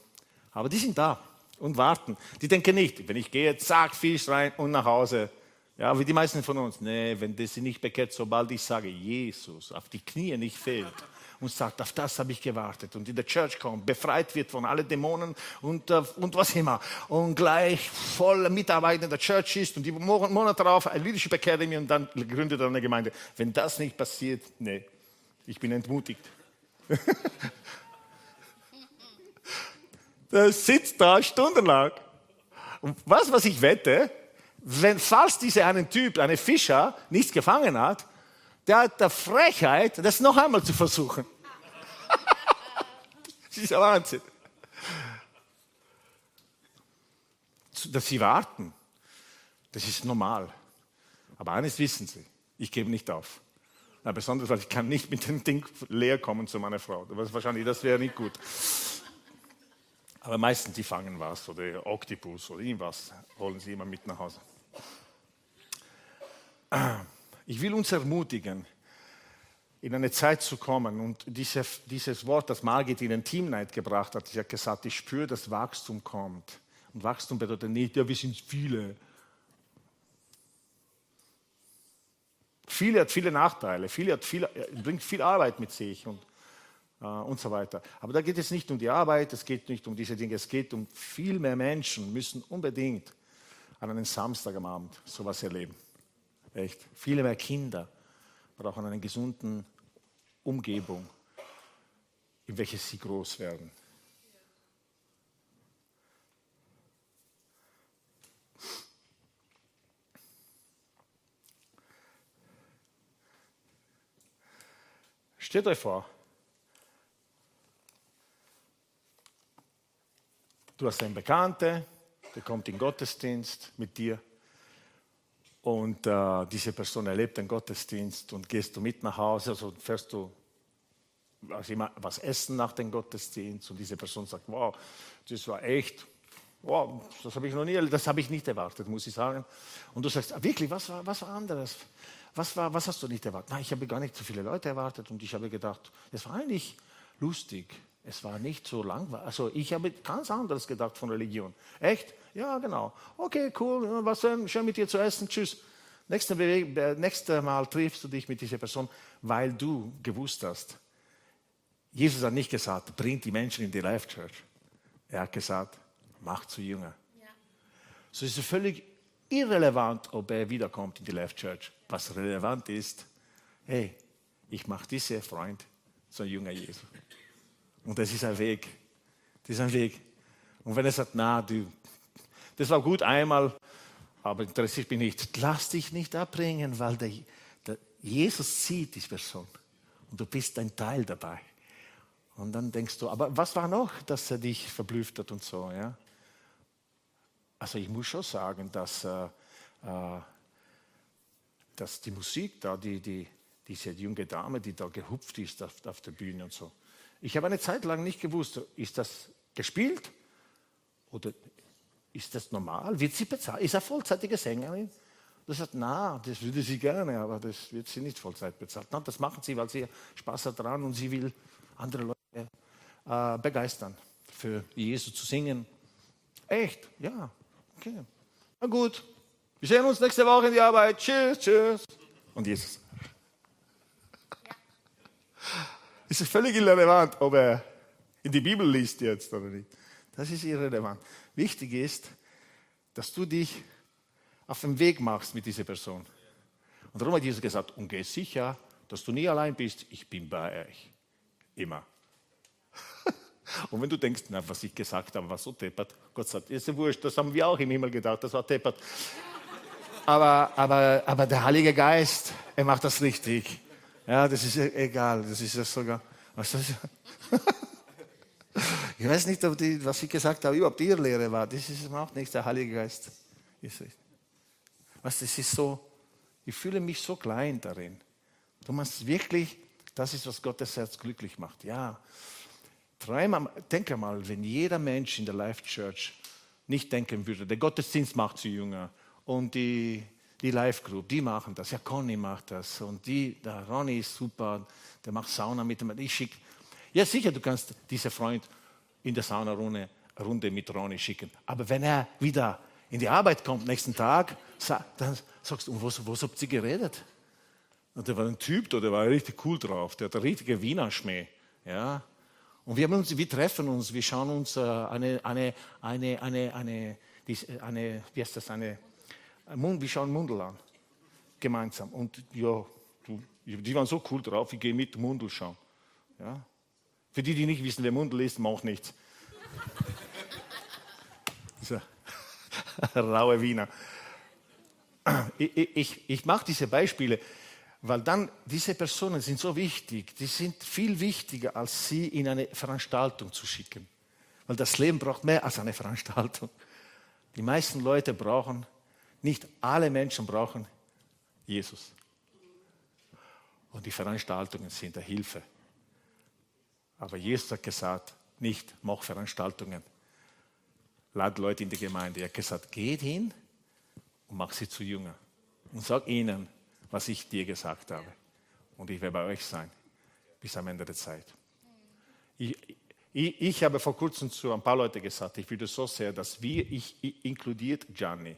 Aber die sind da und warten. Die denken nicht, wenn ich gehe, zack, Fisch rein und nach Hause. Ja, wie die meisten von uns. Nee, wenn das sie nicht bekehrt, sobald ich sage, Jesus, auf die Knie nicht fehlt und sagt, auf das habe ich gewartet und in der Church kommt, befreit wird von allen Dämonen und, äh, und was immer und gleich voll Mitarbeiter in der Church ist und die Monate darauf eine Leadership Academy und dann gründet er eine Gemeinde. Wenn das nicht passiert, nee, ich bin entmutigt. der sitzt da stundenlang. Und was, was ich wette, wenn, falls dieser einen Typ, einen Fischer, nichts gefangen hat, der hat der Frechheit, das noch einmal zu versuchen. Das ist ja Wahnsinn. Dass sie warten, das ist normal. Aber eines wissen sie, ich gebe nicht auf. Na, besonders, weil ich kann nicht mit dem Ding leer kommen zu meiner Frau. Das wahrscheinlich, das wäre nicht gut. Aber meistens, die fangen was oder Oktopus oder irgendwas, holen sie immer mit nach Hause. Ich will uns ermutigen, in eine Zeit zu kommen. Und diese, dieses Wort, das Margit in den Team Night gebracht hat, sie hat gesagt, ich spüre, dass Wachstum kommt. Und Wachstum bedeutet nicht, ja, wir sind viele. Viele hat viele Nachteile, viele hat viel, bringt viel Arbeit mit sich und, äh, und so weiter. Aber da geht es nicht um die Arbeit, es geht nicht um diese Dinge, es geht um viel mehr Menschen müssen unbedingt an einem Samstag am Abend sowas erleben. Echt. Viele mehr Kinder brauchen einen gesunden Umgebung, in welcher sie groß werden. Stellt euch vor, du hast einen Bekannten, der kommt in Gottesdienst mit dir und äh, diese Person erlebt den Gottesdienst und gehst du mit nach Hause, also fährst du also immer was essen nach dem Gottesdienst und diese Person sagt, wow, das war echt, wow, das habe ich noch nie, das habe ich nicht erwartet, muss ich sagen. Und du sagst, ah, wirklich, was war, was war anderes? Was, war, was hast du nicht erwartet? Nein, ich habe gar nicht so viele Leute erwartet und ich habe gedacht, es war eigentlich lustig. Es war nicht so langweilig. Also ich habe ganz anderes gedacht von Religion. Echt? Ja, genau. Okay, cool. Was schön mit dir zu essen. Tschüss. Nächstes nächste Mal triffst du dich mit dieser Person, weil du gewusst hast. Jesus hat nicht gesagt, bringt die Menschen in die Life Church. Er hat gesagt, mach zu Jünger. Ja. So ist es völlig irrelevant, ob er wiederkommt in die Life Church. Was relevant ist, hey, ich mache diesen Freund zum Jünger Jesus. Und das ist ein Weg. Das ist ein Weg. Und wenn er sagt, na, du, das war gut einmal, aber interessiert mich nicht. Lass dich nicht abbringen, weil der, der Jesus sieht die Person. Und du bist ein Teil dabei. Und dann denkst du, aber was war noch, dass er dich verblüfft hat und so, ja? Also ich muss schon sagen, dass, äh, äh dass die Musik da, die, die, diese junge Dame, die da gehupft ist auf, auf der Bühne und so, ich habe eine Zeit lang nicht gewusst, ist das gespielt oder ist das normal? Wird sie bezahlt? Ist er vollzeitige Sängerin? Das sagt, na, das würde sie gerne, aber das wird sie nicht Vollzeit bezahlt. Na, das machen sie, weil sie Spaß hat daran und sie will andere Leute äh, begeistern, für Jesus zu singen. Echt? Ja. Okay. Na gut. Wir sehen uns nächste Woche in die Arbeit. Tschüss, tschüss. Und Jesus. ist es völlig irrelevant, ob er in die Bibel liest jetzt oder nicht. Das ist irrelevant. Wichtig ist, dass du dich auf den Weg machst mit dieser Person. Und darum hat Jesus gesagt, und geh sicher, dass du nie allein bist, ich bin bei euch. Immer. Und wenn du denkst, na, was ich gesagt habe, war so deppert, Gott sagt, ist ja wurscht, das haben wir auch im Himmel gedacht, das war deppert. Aber, aber, aber der Heilige Geist, er macht das richtig. Ja, das ist egal, das ist ja sogar, was das? Ich weiß nicht, ob die, was ich gesagt habe, überhaupt ihre Lehre war. Das ist auch nicht der Heilige Geist. Was, das ist so, ich fühle mich so klein darin. Du meinst wirklich, das ist, was Gottes Herz glücklich macht. Ja. Dreimal, denke mal, wenn jeder Mensch in der Life Church nicht denken würde, der Gottesdienst macht sie jünger und die, die Life Group, die machen das, ja, Conny macht das und die, der Ronny ist super, der macht Sauna mit dem, ich schicke. Ja, sicher, du kannst diesen Freund in der Saunarunde Runde mit Ronny schicken. Aber wenn er wieder in die Arbeit kommt nächsten Tag, dann sagst du, was, was habt ihr geredet? Und der war ein Typ, der war richtig cool drauf, der hat einen richtigen Wiener Schmäh. Ja? Und wir, haben uns, wir treffen uns, wir schauen uns äh, eine, eine, eine, eine, eine, eine, wie heißt das, eine, wir schauen Mundel an, gemeinsam. Und ja, die waren so cool drauf, ich gehe mit Mundel schauen. Ja? Für die, die nicht wissen, wer Mundel ist, macht nichts. so. Raue Wiener. Ich, ich, ich mache diese Beispiele, weil dann diese Personen sind so wichtig, die sind viel wichtiger, als sie in eine Veranstaltung zu schicken. Weil das Leben braucht mehr als eine Veranstaltung. Die meisten Leute brauchen, nicht alle Menschen brauchen Jesus. Und die Veranstaltungen sind der Hilfe. Aber Jesus hat gesagt, nicht mach Veranstaltungen. Lad Leute in die Gemeinde. Er hat gesagt, geht hin und mach sie zu Jünger. Und sag ihnen, was ich dir gesagt habe. Und ich werde bei euch sein bis am Ende der Zeit. Ich, ich, ich habe vor kurzem zu ein paar Leuten gesagt, ich würde so sehr, dass wir, ich, inkludiert Gianni,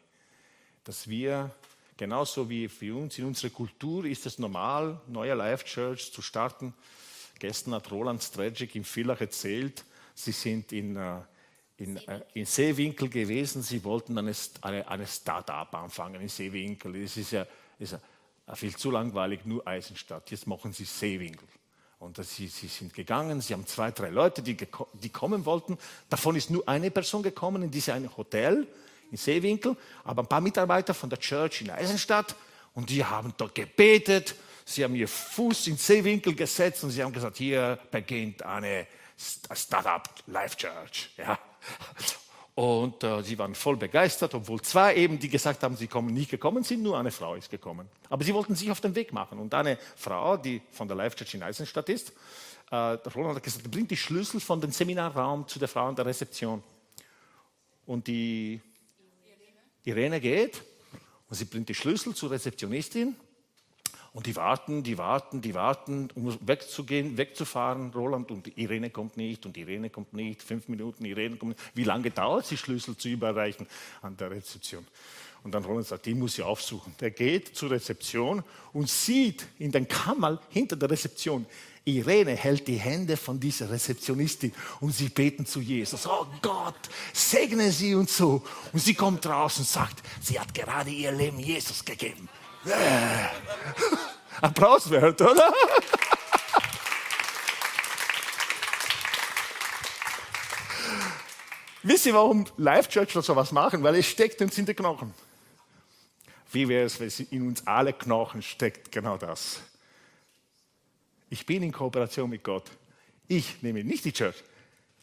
dass wir genauso wie für uns in unserer Kultur ist es normal, neue Life Church zu starten. Gestern hat Roland Stragic im Villach erzählt, sie sind in, äh, in, äh, in Seewinkel gewesen, sie wollten eine, eine, eine Start-up anfangen in Seewinkel. Das ist ja, ist ja viel zu langweilig, nur Eisenstadt. Jetzt machen sie Seewinkel. Und sie, sie, sind gegangen, sie haben zwei, drei Leute, die, die kommen wollten. Davon ist nur eine Person gekommen in dieses Hotel in Seewinkel, aber ein paar Mitarbeiter von der Church in Eisenstadt und die haben dort gebetet Sie haben ihr Fuß in Seewinkel gesetzt und sie haben gesagt, hier beginnt eine Startup Life Church. Ja. Und äh, sie waren voll begeistert, obwohl zwei eben, die gesagt haben, sie kommen, nicht gekommen sind, nur eine Frau ist gekommen. Aber sie wollten sich auf den Weg machen. Und eine Frau, die von der Life Church in Eisenstadt ist, äh, Roland hat gesagt, bringt die Schlüssel von dem Seminarraum zu der Frau an der Rezeption. Und die Irene geht und sie bringt die Schlüssel zur Rezeptionistin und die warten, die warten, die warten, um wegzugehen, wegzufahren. Roland und Irene kommt nicht und Irene kommt nicht. Fünf Minuten, Irene kommt nicht. Wie lange dauert es, die Schlüssel zu überreichen an der Rezeption? Und dann Roland sagt, die muss sie aufsuchen. Der geht zur Rezeption und sieht in den Kammer hinter der Rezeption, Irene hält die Hände von dieser Rezeptionistin und sie beten zu Jesus. Oh Gott, segne sie und so. Und sie kommt raus und sagt, sie hat gerade ihr Leben Jesus gegeben. Applaus wert, oder? Wisst ihr, warum Life Church so was machen? Weil es steckt uns in den Knochen. Wie wäre es, wenn es in uns alle Knochen steckt? Genau das. Ich bin in Kooperation mit Gott. Ich nehme nicht die Church.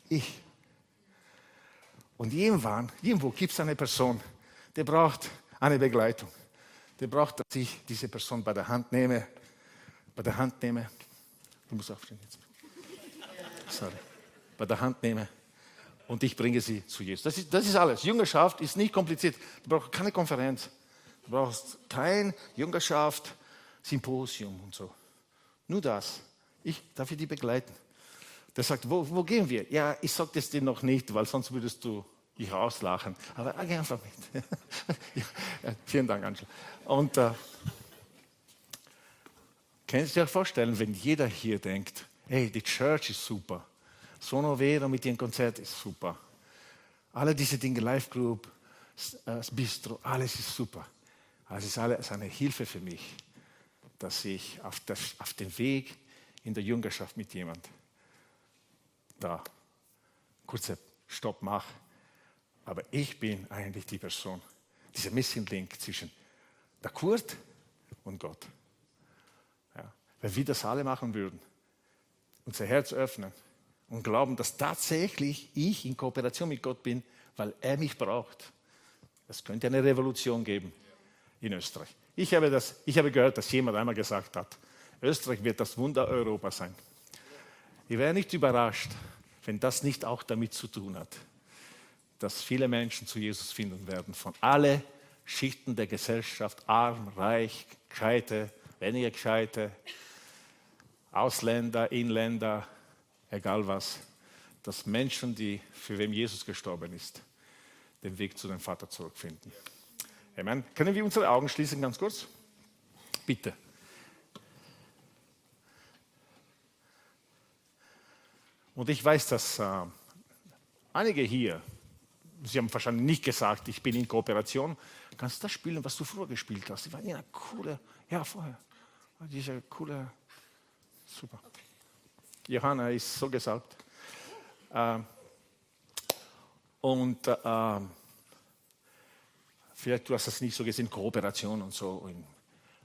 Ich. Und irgendwann, irgendwo gibt es eine Person, die braucht eine Begleitung der braucht, dass ich diese Person bei der Hand nehme, bei der Hand nehme. Du musst aufstehen jetzt. Sorry. Bei der Hand nehme und ich bringe sie zu Jesus. Das ist, das ist alles. Jüngerschaft ist nicht kompliziert. Du brauchst keine Konferenz. Du brauchst kein Jüngerschaft, Symposium und so. Nur das. Ich darf ich die begleiten. Der sagt, wo, wo gehen wir? Ja, ich sage das dir noch nicht, weil sonst würdest du ich rauslachen. Aber geh einfach mit. ja, vielen Dank, Angela. Und äh, können Sie sich vorstellen, wenn jeder hier denkt, hey, die Church ist super, Sono Vero mit ihrem Konzert ist super, alle diese Dinge, Live Group, das Bistro, alles ist super. Es ist alles eine Hilfe für mich, dass ich auf, das, auf dem Weg in der Jüngerschaft mit jemand da kurzer Stopp mach. Aber ich bin eigentlich die Person, dieser Missing Link zwischen der Kurt und Gott. Ja. Wenn wir das alle machen würden, unser Herz öffnen und glauben, dass tatsächlich ich in Kooperation mit Gott bin, weil er mich braucht, das könnte eine Revolution geben in Österreich. Ich habe, das, ich habe gehört, dass jemand einmal gesagt hat, Österreich wird das Wunder Europa sein. Ich wäre nicht überrascht, wenn das nicht auch damit zu tun hat, dass viele Menschen zu Jesus finden werden, von allen Schichten der Gesellschaft, arm, reich, gescheite, weniger gescheite, Ausländer, Inländer, egal was, dass Menschen, die für wem Jesus gestorben ist, den Weg zu dem Vater zurückfinden. Amen. Können wir unsere Augen schließen ganz kurz? Bitte. Und ich weiß, dass äh, einige hier, Sie haben wahrscheinlich nicht gesagt, ich bin in Kooperation. Kannst du das spielen, was du früher gespielt hast? Die waren ja coole, ja vorher, diese coole, super. Johanna ist so gesagt. Äh, und äh, vielleicht du hast das nicht so gesehen, Kooperation und so.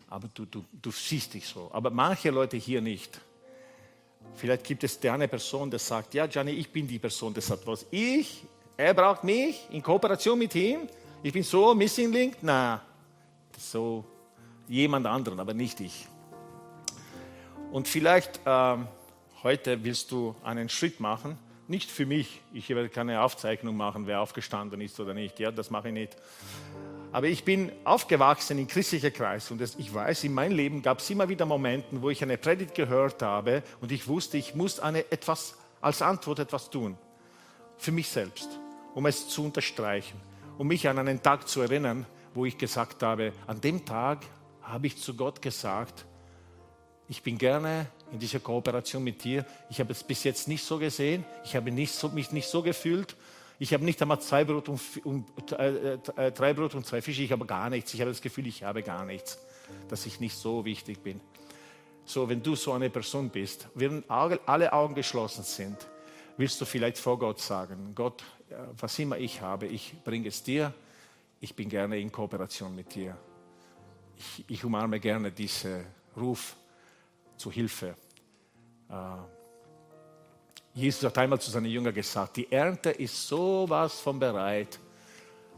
Aber du, du, du siehst dich so. Aber manche Leute hier nicht. Vielleicht gibt es eine Person, die sagt, ja, Gianni, ich bin die Person, die sagt, was ich, er braucht mich in Kooperation mit ihm. Ich bin so Missing Link. Na, so jemand anderen, aber nicht ich. Und vielleicht ähm, heute willst du einen Schritt machen, nicht für mich. Ich werde keine Aufzeichnung machen, wer aufgestanden ist oder nicht. Ja, das mache ich nicht. Aber ich bin aufgewachsen in christlicher Kreis und ich weiß, in meinem Leben gab es immer wieder Momente, wo ich eine Predigt gehört habe und ich wusste, ich muss eine, etwas, als Antwort etwas tun. Für mich selbst, um es zu unterstreichen, um mich an einen Tag zu erinnern, wo ich gesagt habe, an dem Tag habe ich zu Gott gesagt, ich bin gerne in dieser Kooperation mit dir. Ich habe es bis jetzt nicht so gesehen, ich habe nicht so, mich nicht so gefühlt ich habe nicht einmal zwei Brot und, und äh, äh, drei Brot und zwei Fische, ich habe gar nichts. Ich habe das Gefühl, ich habe gar nichts, dass ich nicht so wichtig bin. So, wenn du so eine Person bist, während alle Augen geschlossen sind, willst du vielleicht vor Gott sagen, Gott, was immer ich habe, ich bringe es dir, ich bin gerne in Kooperation mit dir. Ich, ich umarme gerne diesen Ruf zu Hilfe. Äh, Jesus hat einmal zu seinen Jüngern gesagt, die Ernte ist sowas von bereit,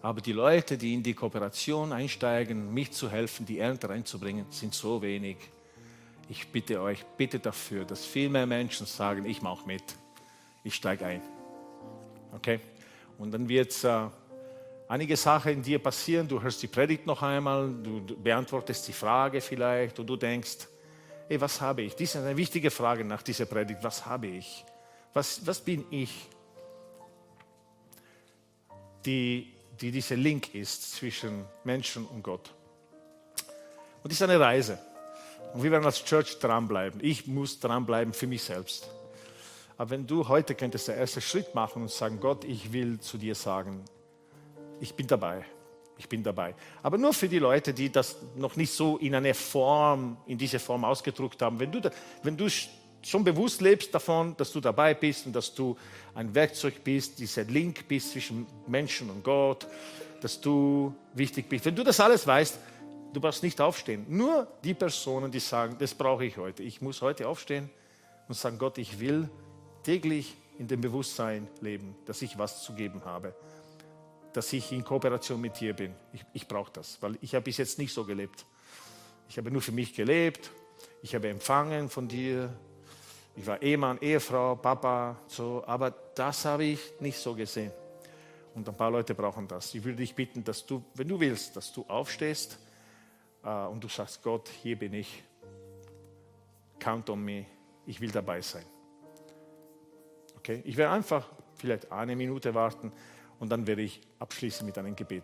aber die Leute, die in die Kooperation einsteigen, mich zu helfen, die Ernte reinzubringen, sind so wenig. Ich bitte euch, bitte dafür, dass viel mehr Menschen sagen, ich mache mit, ich steige ein. Okay? Und dann wird äh, einige Sachen in dir passieren, du hörst die Predigt noch einmal, du, beantwortest die Frage vielleicht und du denkst, hey, was habe ich? Das ist eine wichtige Frage nach dieser Predigt, was habe ich? Was, was bin ich, die, die dieser Link ist zwischen Menschen und Gott? Und das ist eine Reise. Und wir werden als Church dranbleiben. Ich muss dranbleiben für mich selbst. Aber wenn du heute könntest den ersten Schritt machen und sagen, Gott, ich will zu dir sagen, ich bin dabei. Ich bin dabei. Aber nur für die Leute, die das noch nicht so in einer Form, in dieser Form ausgedruckt haben. Wenn du, wenn du schon bewusst lebst davon, dass du dabei bist und dass du ein Werkzeug bist, dieser Link bist zwischen Menschen und Gott, dass du wichtig bist. Wenn du das alles weißt, du brauchst nicht aufstehen. Nur die Personen, die sagen, das brauche ich heute. Ich muss heute aufstehen und sagen, Gott, ich will täglich in dem Bewusstsein leben, dass ich was zu geben habe, dass ich in Kooperation mit dir bin. Ich, ich brauche das, weil ich habe bis jetzt nicht so gelebt. Ich habe nur für mich gelebt, ich habe empfangen von dir, ich war Ehemann, Ehefrau, Papa, so, aber das habe ich nicht so gesehen. Und ein paar Leute brauchen das. Ich würde dich bitten, dass du, wenn du willst, dass du aufstehst äh, und du sagst, Gott, hier bin ich. Count on me. Ich will dabei sein. Okay? Ich werde einfach vielleicht eine Minute warten und dann werde ich abschließen mit einem Gebet.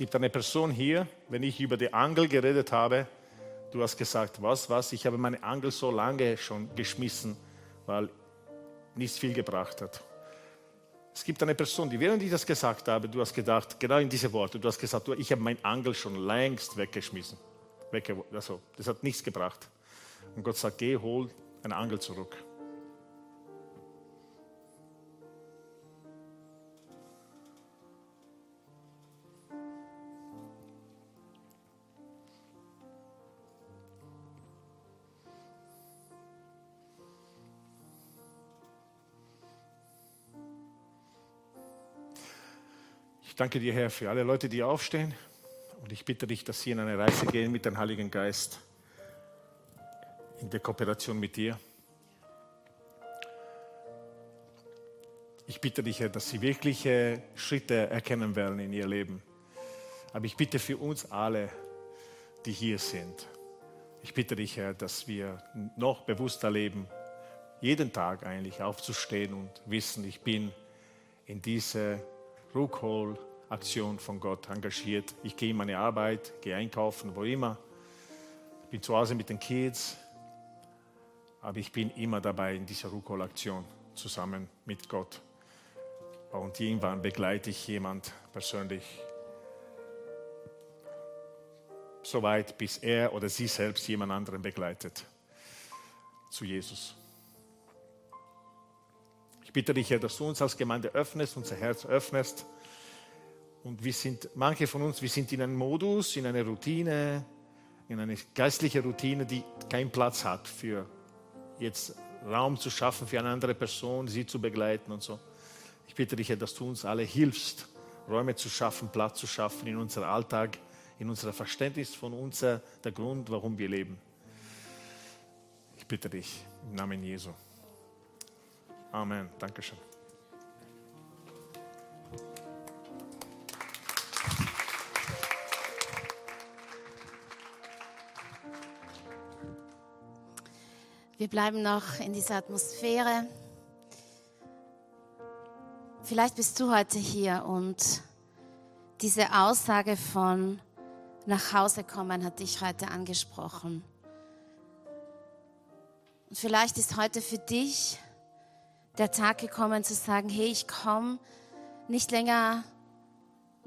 Gibt eine Person hier, wenn ich über die Angel geredet habe, du hast gesagt, was, was, ich habe meine Angel so lange schon geschmissen, weil nichts viel gebracht hat. Es gibt eine Person, die während ich das gesagt habe, du hast gedacht, genau in diese Worte, du hast gesagt, du, ich habe mein Angel schon längst weggeschmissen. Wegge also, das hat nichts gebracht. Und Gott sagt, geh, hol eine Angel zurück. Danke dir, Herr, für alle Leute, die aufstehen. Und ich bitte dich, dass sie in eine Reise gehen mit dem Heiligen Geist, in der Kooperation mit dir. Ich bitte dich, Herr, dass sie wirkliche Schritte erkennen werden in ihr Leben. Aber ich bitte für uns alle, die hier sind, ich bitte dich, Herr, dass wir noch bewusster leben, jeden Tag eigentlich aufzustehen und wissen, ich bin in diese Ruckhol Aktion von Gott engagiert. Ich gehe in meine Arbeit, gehe einkaufen, wo immer. Ich bin zu Hause mit den Kids, aber ich bin immer dabei in dieser Rukol-Aktion zusammen mit Gott. Und irgendwann begleite ich jemand persönlich so weit, bis er oder sie selbst jemand anderen begleitet zu Jesus. Ich bitte dich, Herr, dass du uns als Gemeinde öffnest, unser Herz öffnest und wir sind, manche von uns, wir sind in einem Modus, in einer Routine, in eine geistliche Routine, die keinen Platz hat für jetzt Raum zu schaffen für eine andere Person, sie zu begleiten und so. Ich bitte dich, dass du uns alle hilfst, Räume zu schaffen, Platz zu schaffen in unserem Alltag, in unserem Verständnis von uns, der Grund, warum wir leben. Ich bitte dich im Namen Jesu. Amen. Dankeschön. Wir bleiben noch in dieser Atmosphäre. Vielleicht bist du heute hier und diese Aussage von nach Hause kommen hat dich heute angesprochen. Und vielleicht ist heute für dich der Tag gekommen zu sagen, hey, ich komme nicht länger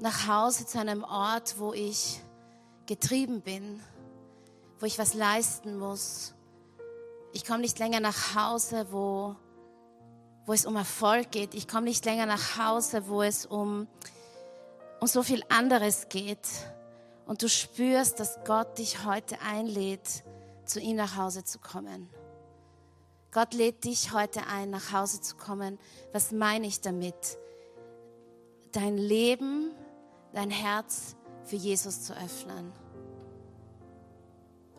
nach Hause zu einem Ort, wo ich getrieben bin, wo ich was leisten muss, ich komme nicht länger nach Hause, wo, wo es um Erfolg geht. Ich komme nicht länger nach Hause, wo es um, um so viel anderes geht. Und du spürst, dass Gott dich heute einlädt, zu ihm nach Hause zu kommen. Gott lädt dich heute ein, nach Hause zu kommen. Was meine ich damit? Dein Leben, dein Herz für Jesus zu öffnen.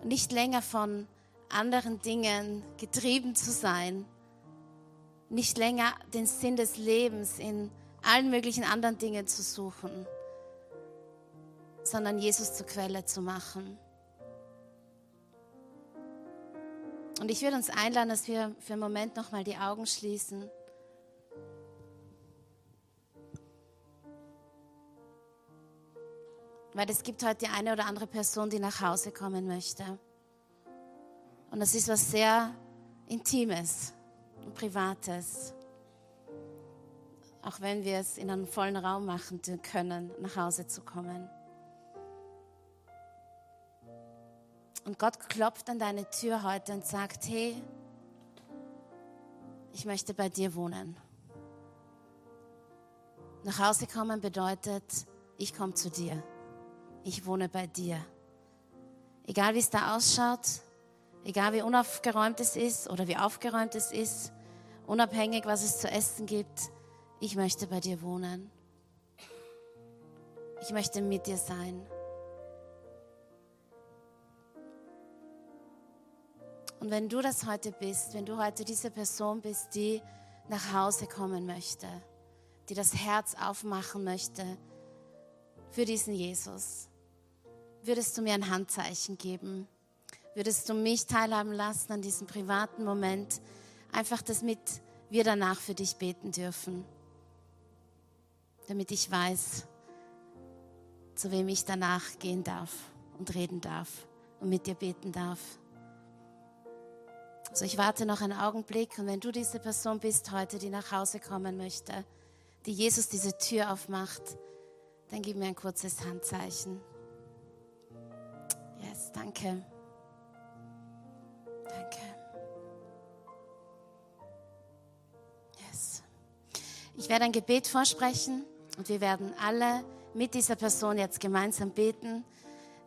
Nicht länger von anderen Dingen getrieben zu sein, nicht länger den Sinn des Lebens in allen möglichen anderen Dingen zu suchen, sondern Jesus zur Quelle zu machen. Und ich würde uns einladen, dass wir für einen Moment nochmal die Augen schließen. Weil es gibt heute die eine oder andere Person, die nach Hause kommen möchte. Und das ist was sehr Intimes und Privates. Auch wenn wir es in einem vollen Raum machen können, nach Hause zu kommen. Und Gott klopft an deine Tür heute und sagt, hey, ich möchte bei dir wohnen. Nach Hause kommen bedeutet, ich komme zu dir. Ich wohne bei dir. Egal wie es da ausschaut, Egal wie unaufgeräumt es ist oder wie aufgeräumt es ist, unabhängig was es zu essen gibt, ich möchte bei dir wohnen. Ich möchte mit dir sein. Und wenn du das heute bist, wenn du heute diese Person bist, die nach Hause kommen möchte, die das Herz aufmachen möchte für diesen Jesus, würdest du mir ein Handzeichen geben? Würdest du mich teilhaben lassen an diesem privaten Moment, einfach damit wir danach für dich beten dürfen, damit ich weiß, zu wem ich danach gehen darf und reden darf und mit dir beten darf. Also ich warte noch einen Augenblick und wenn du diese Person bist heute, die nach Hause kommen möchte, die Jesus diese Tür aufmacht, dann gib mir ein kurzes Handzeichen. Yes, danke. Danke. Yes. Ich werde ein Gebet vorsprechen und wir werden alle mit dieser Person jetzt gemeinsam beten,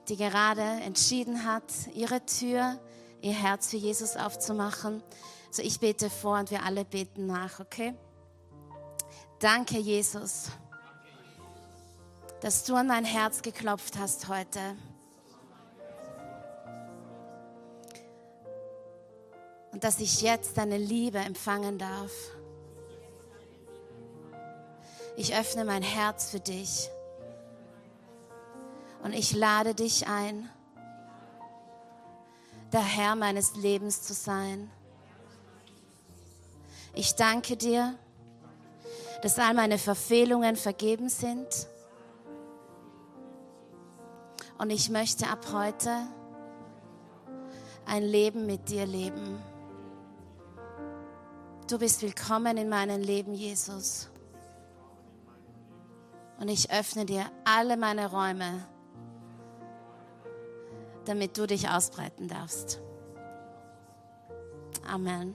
die gerade entschieden hat, ihre Tür ihr Herz für Jesus aufzumachen. So, ich bete vor und wir alle beten nach, okay? Danke, Jesus, dass du an mein Herz geklopft hast heute. Und dass ich jetzt deine Liebe empfangen darf. Ich öffne mein Herz für dich. Und ich lade dich ein der Herr meines Lebens zu sein. Ich danke dir, dass all meine Verfehlungen vergeben sind. Und ich möchte ab heute ein Leben mit dir leben. Du bist willkommen in meinem Leben, Jesus. Und ich öffne dir alle meine Räume damit du dich ausbreiten darfst. Amen.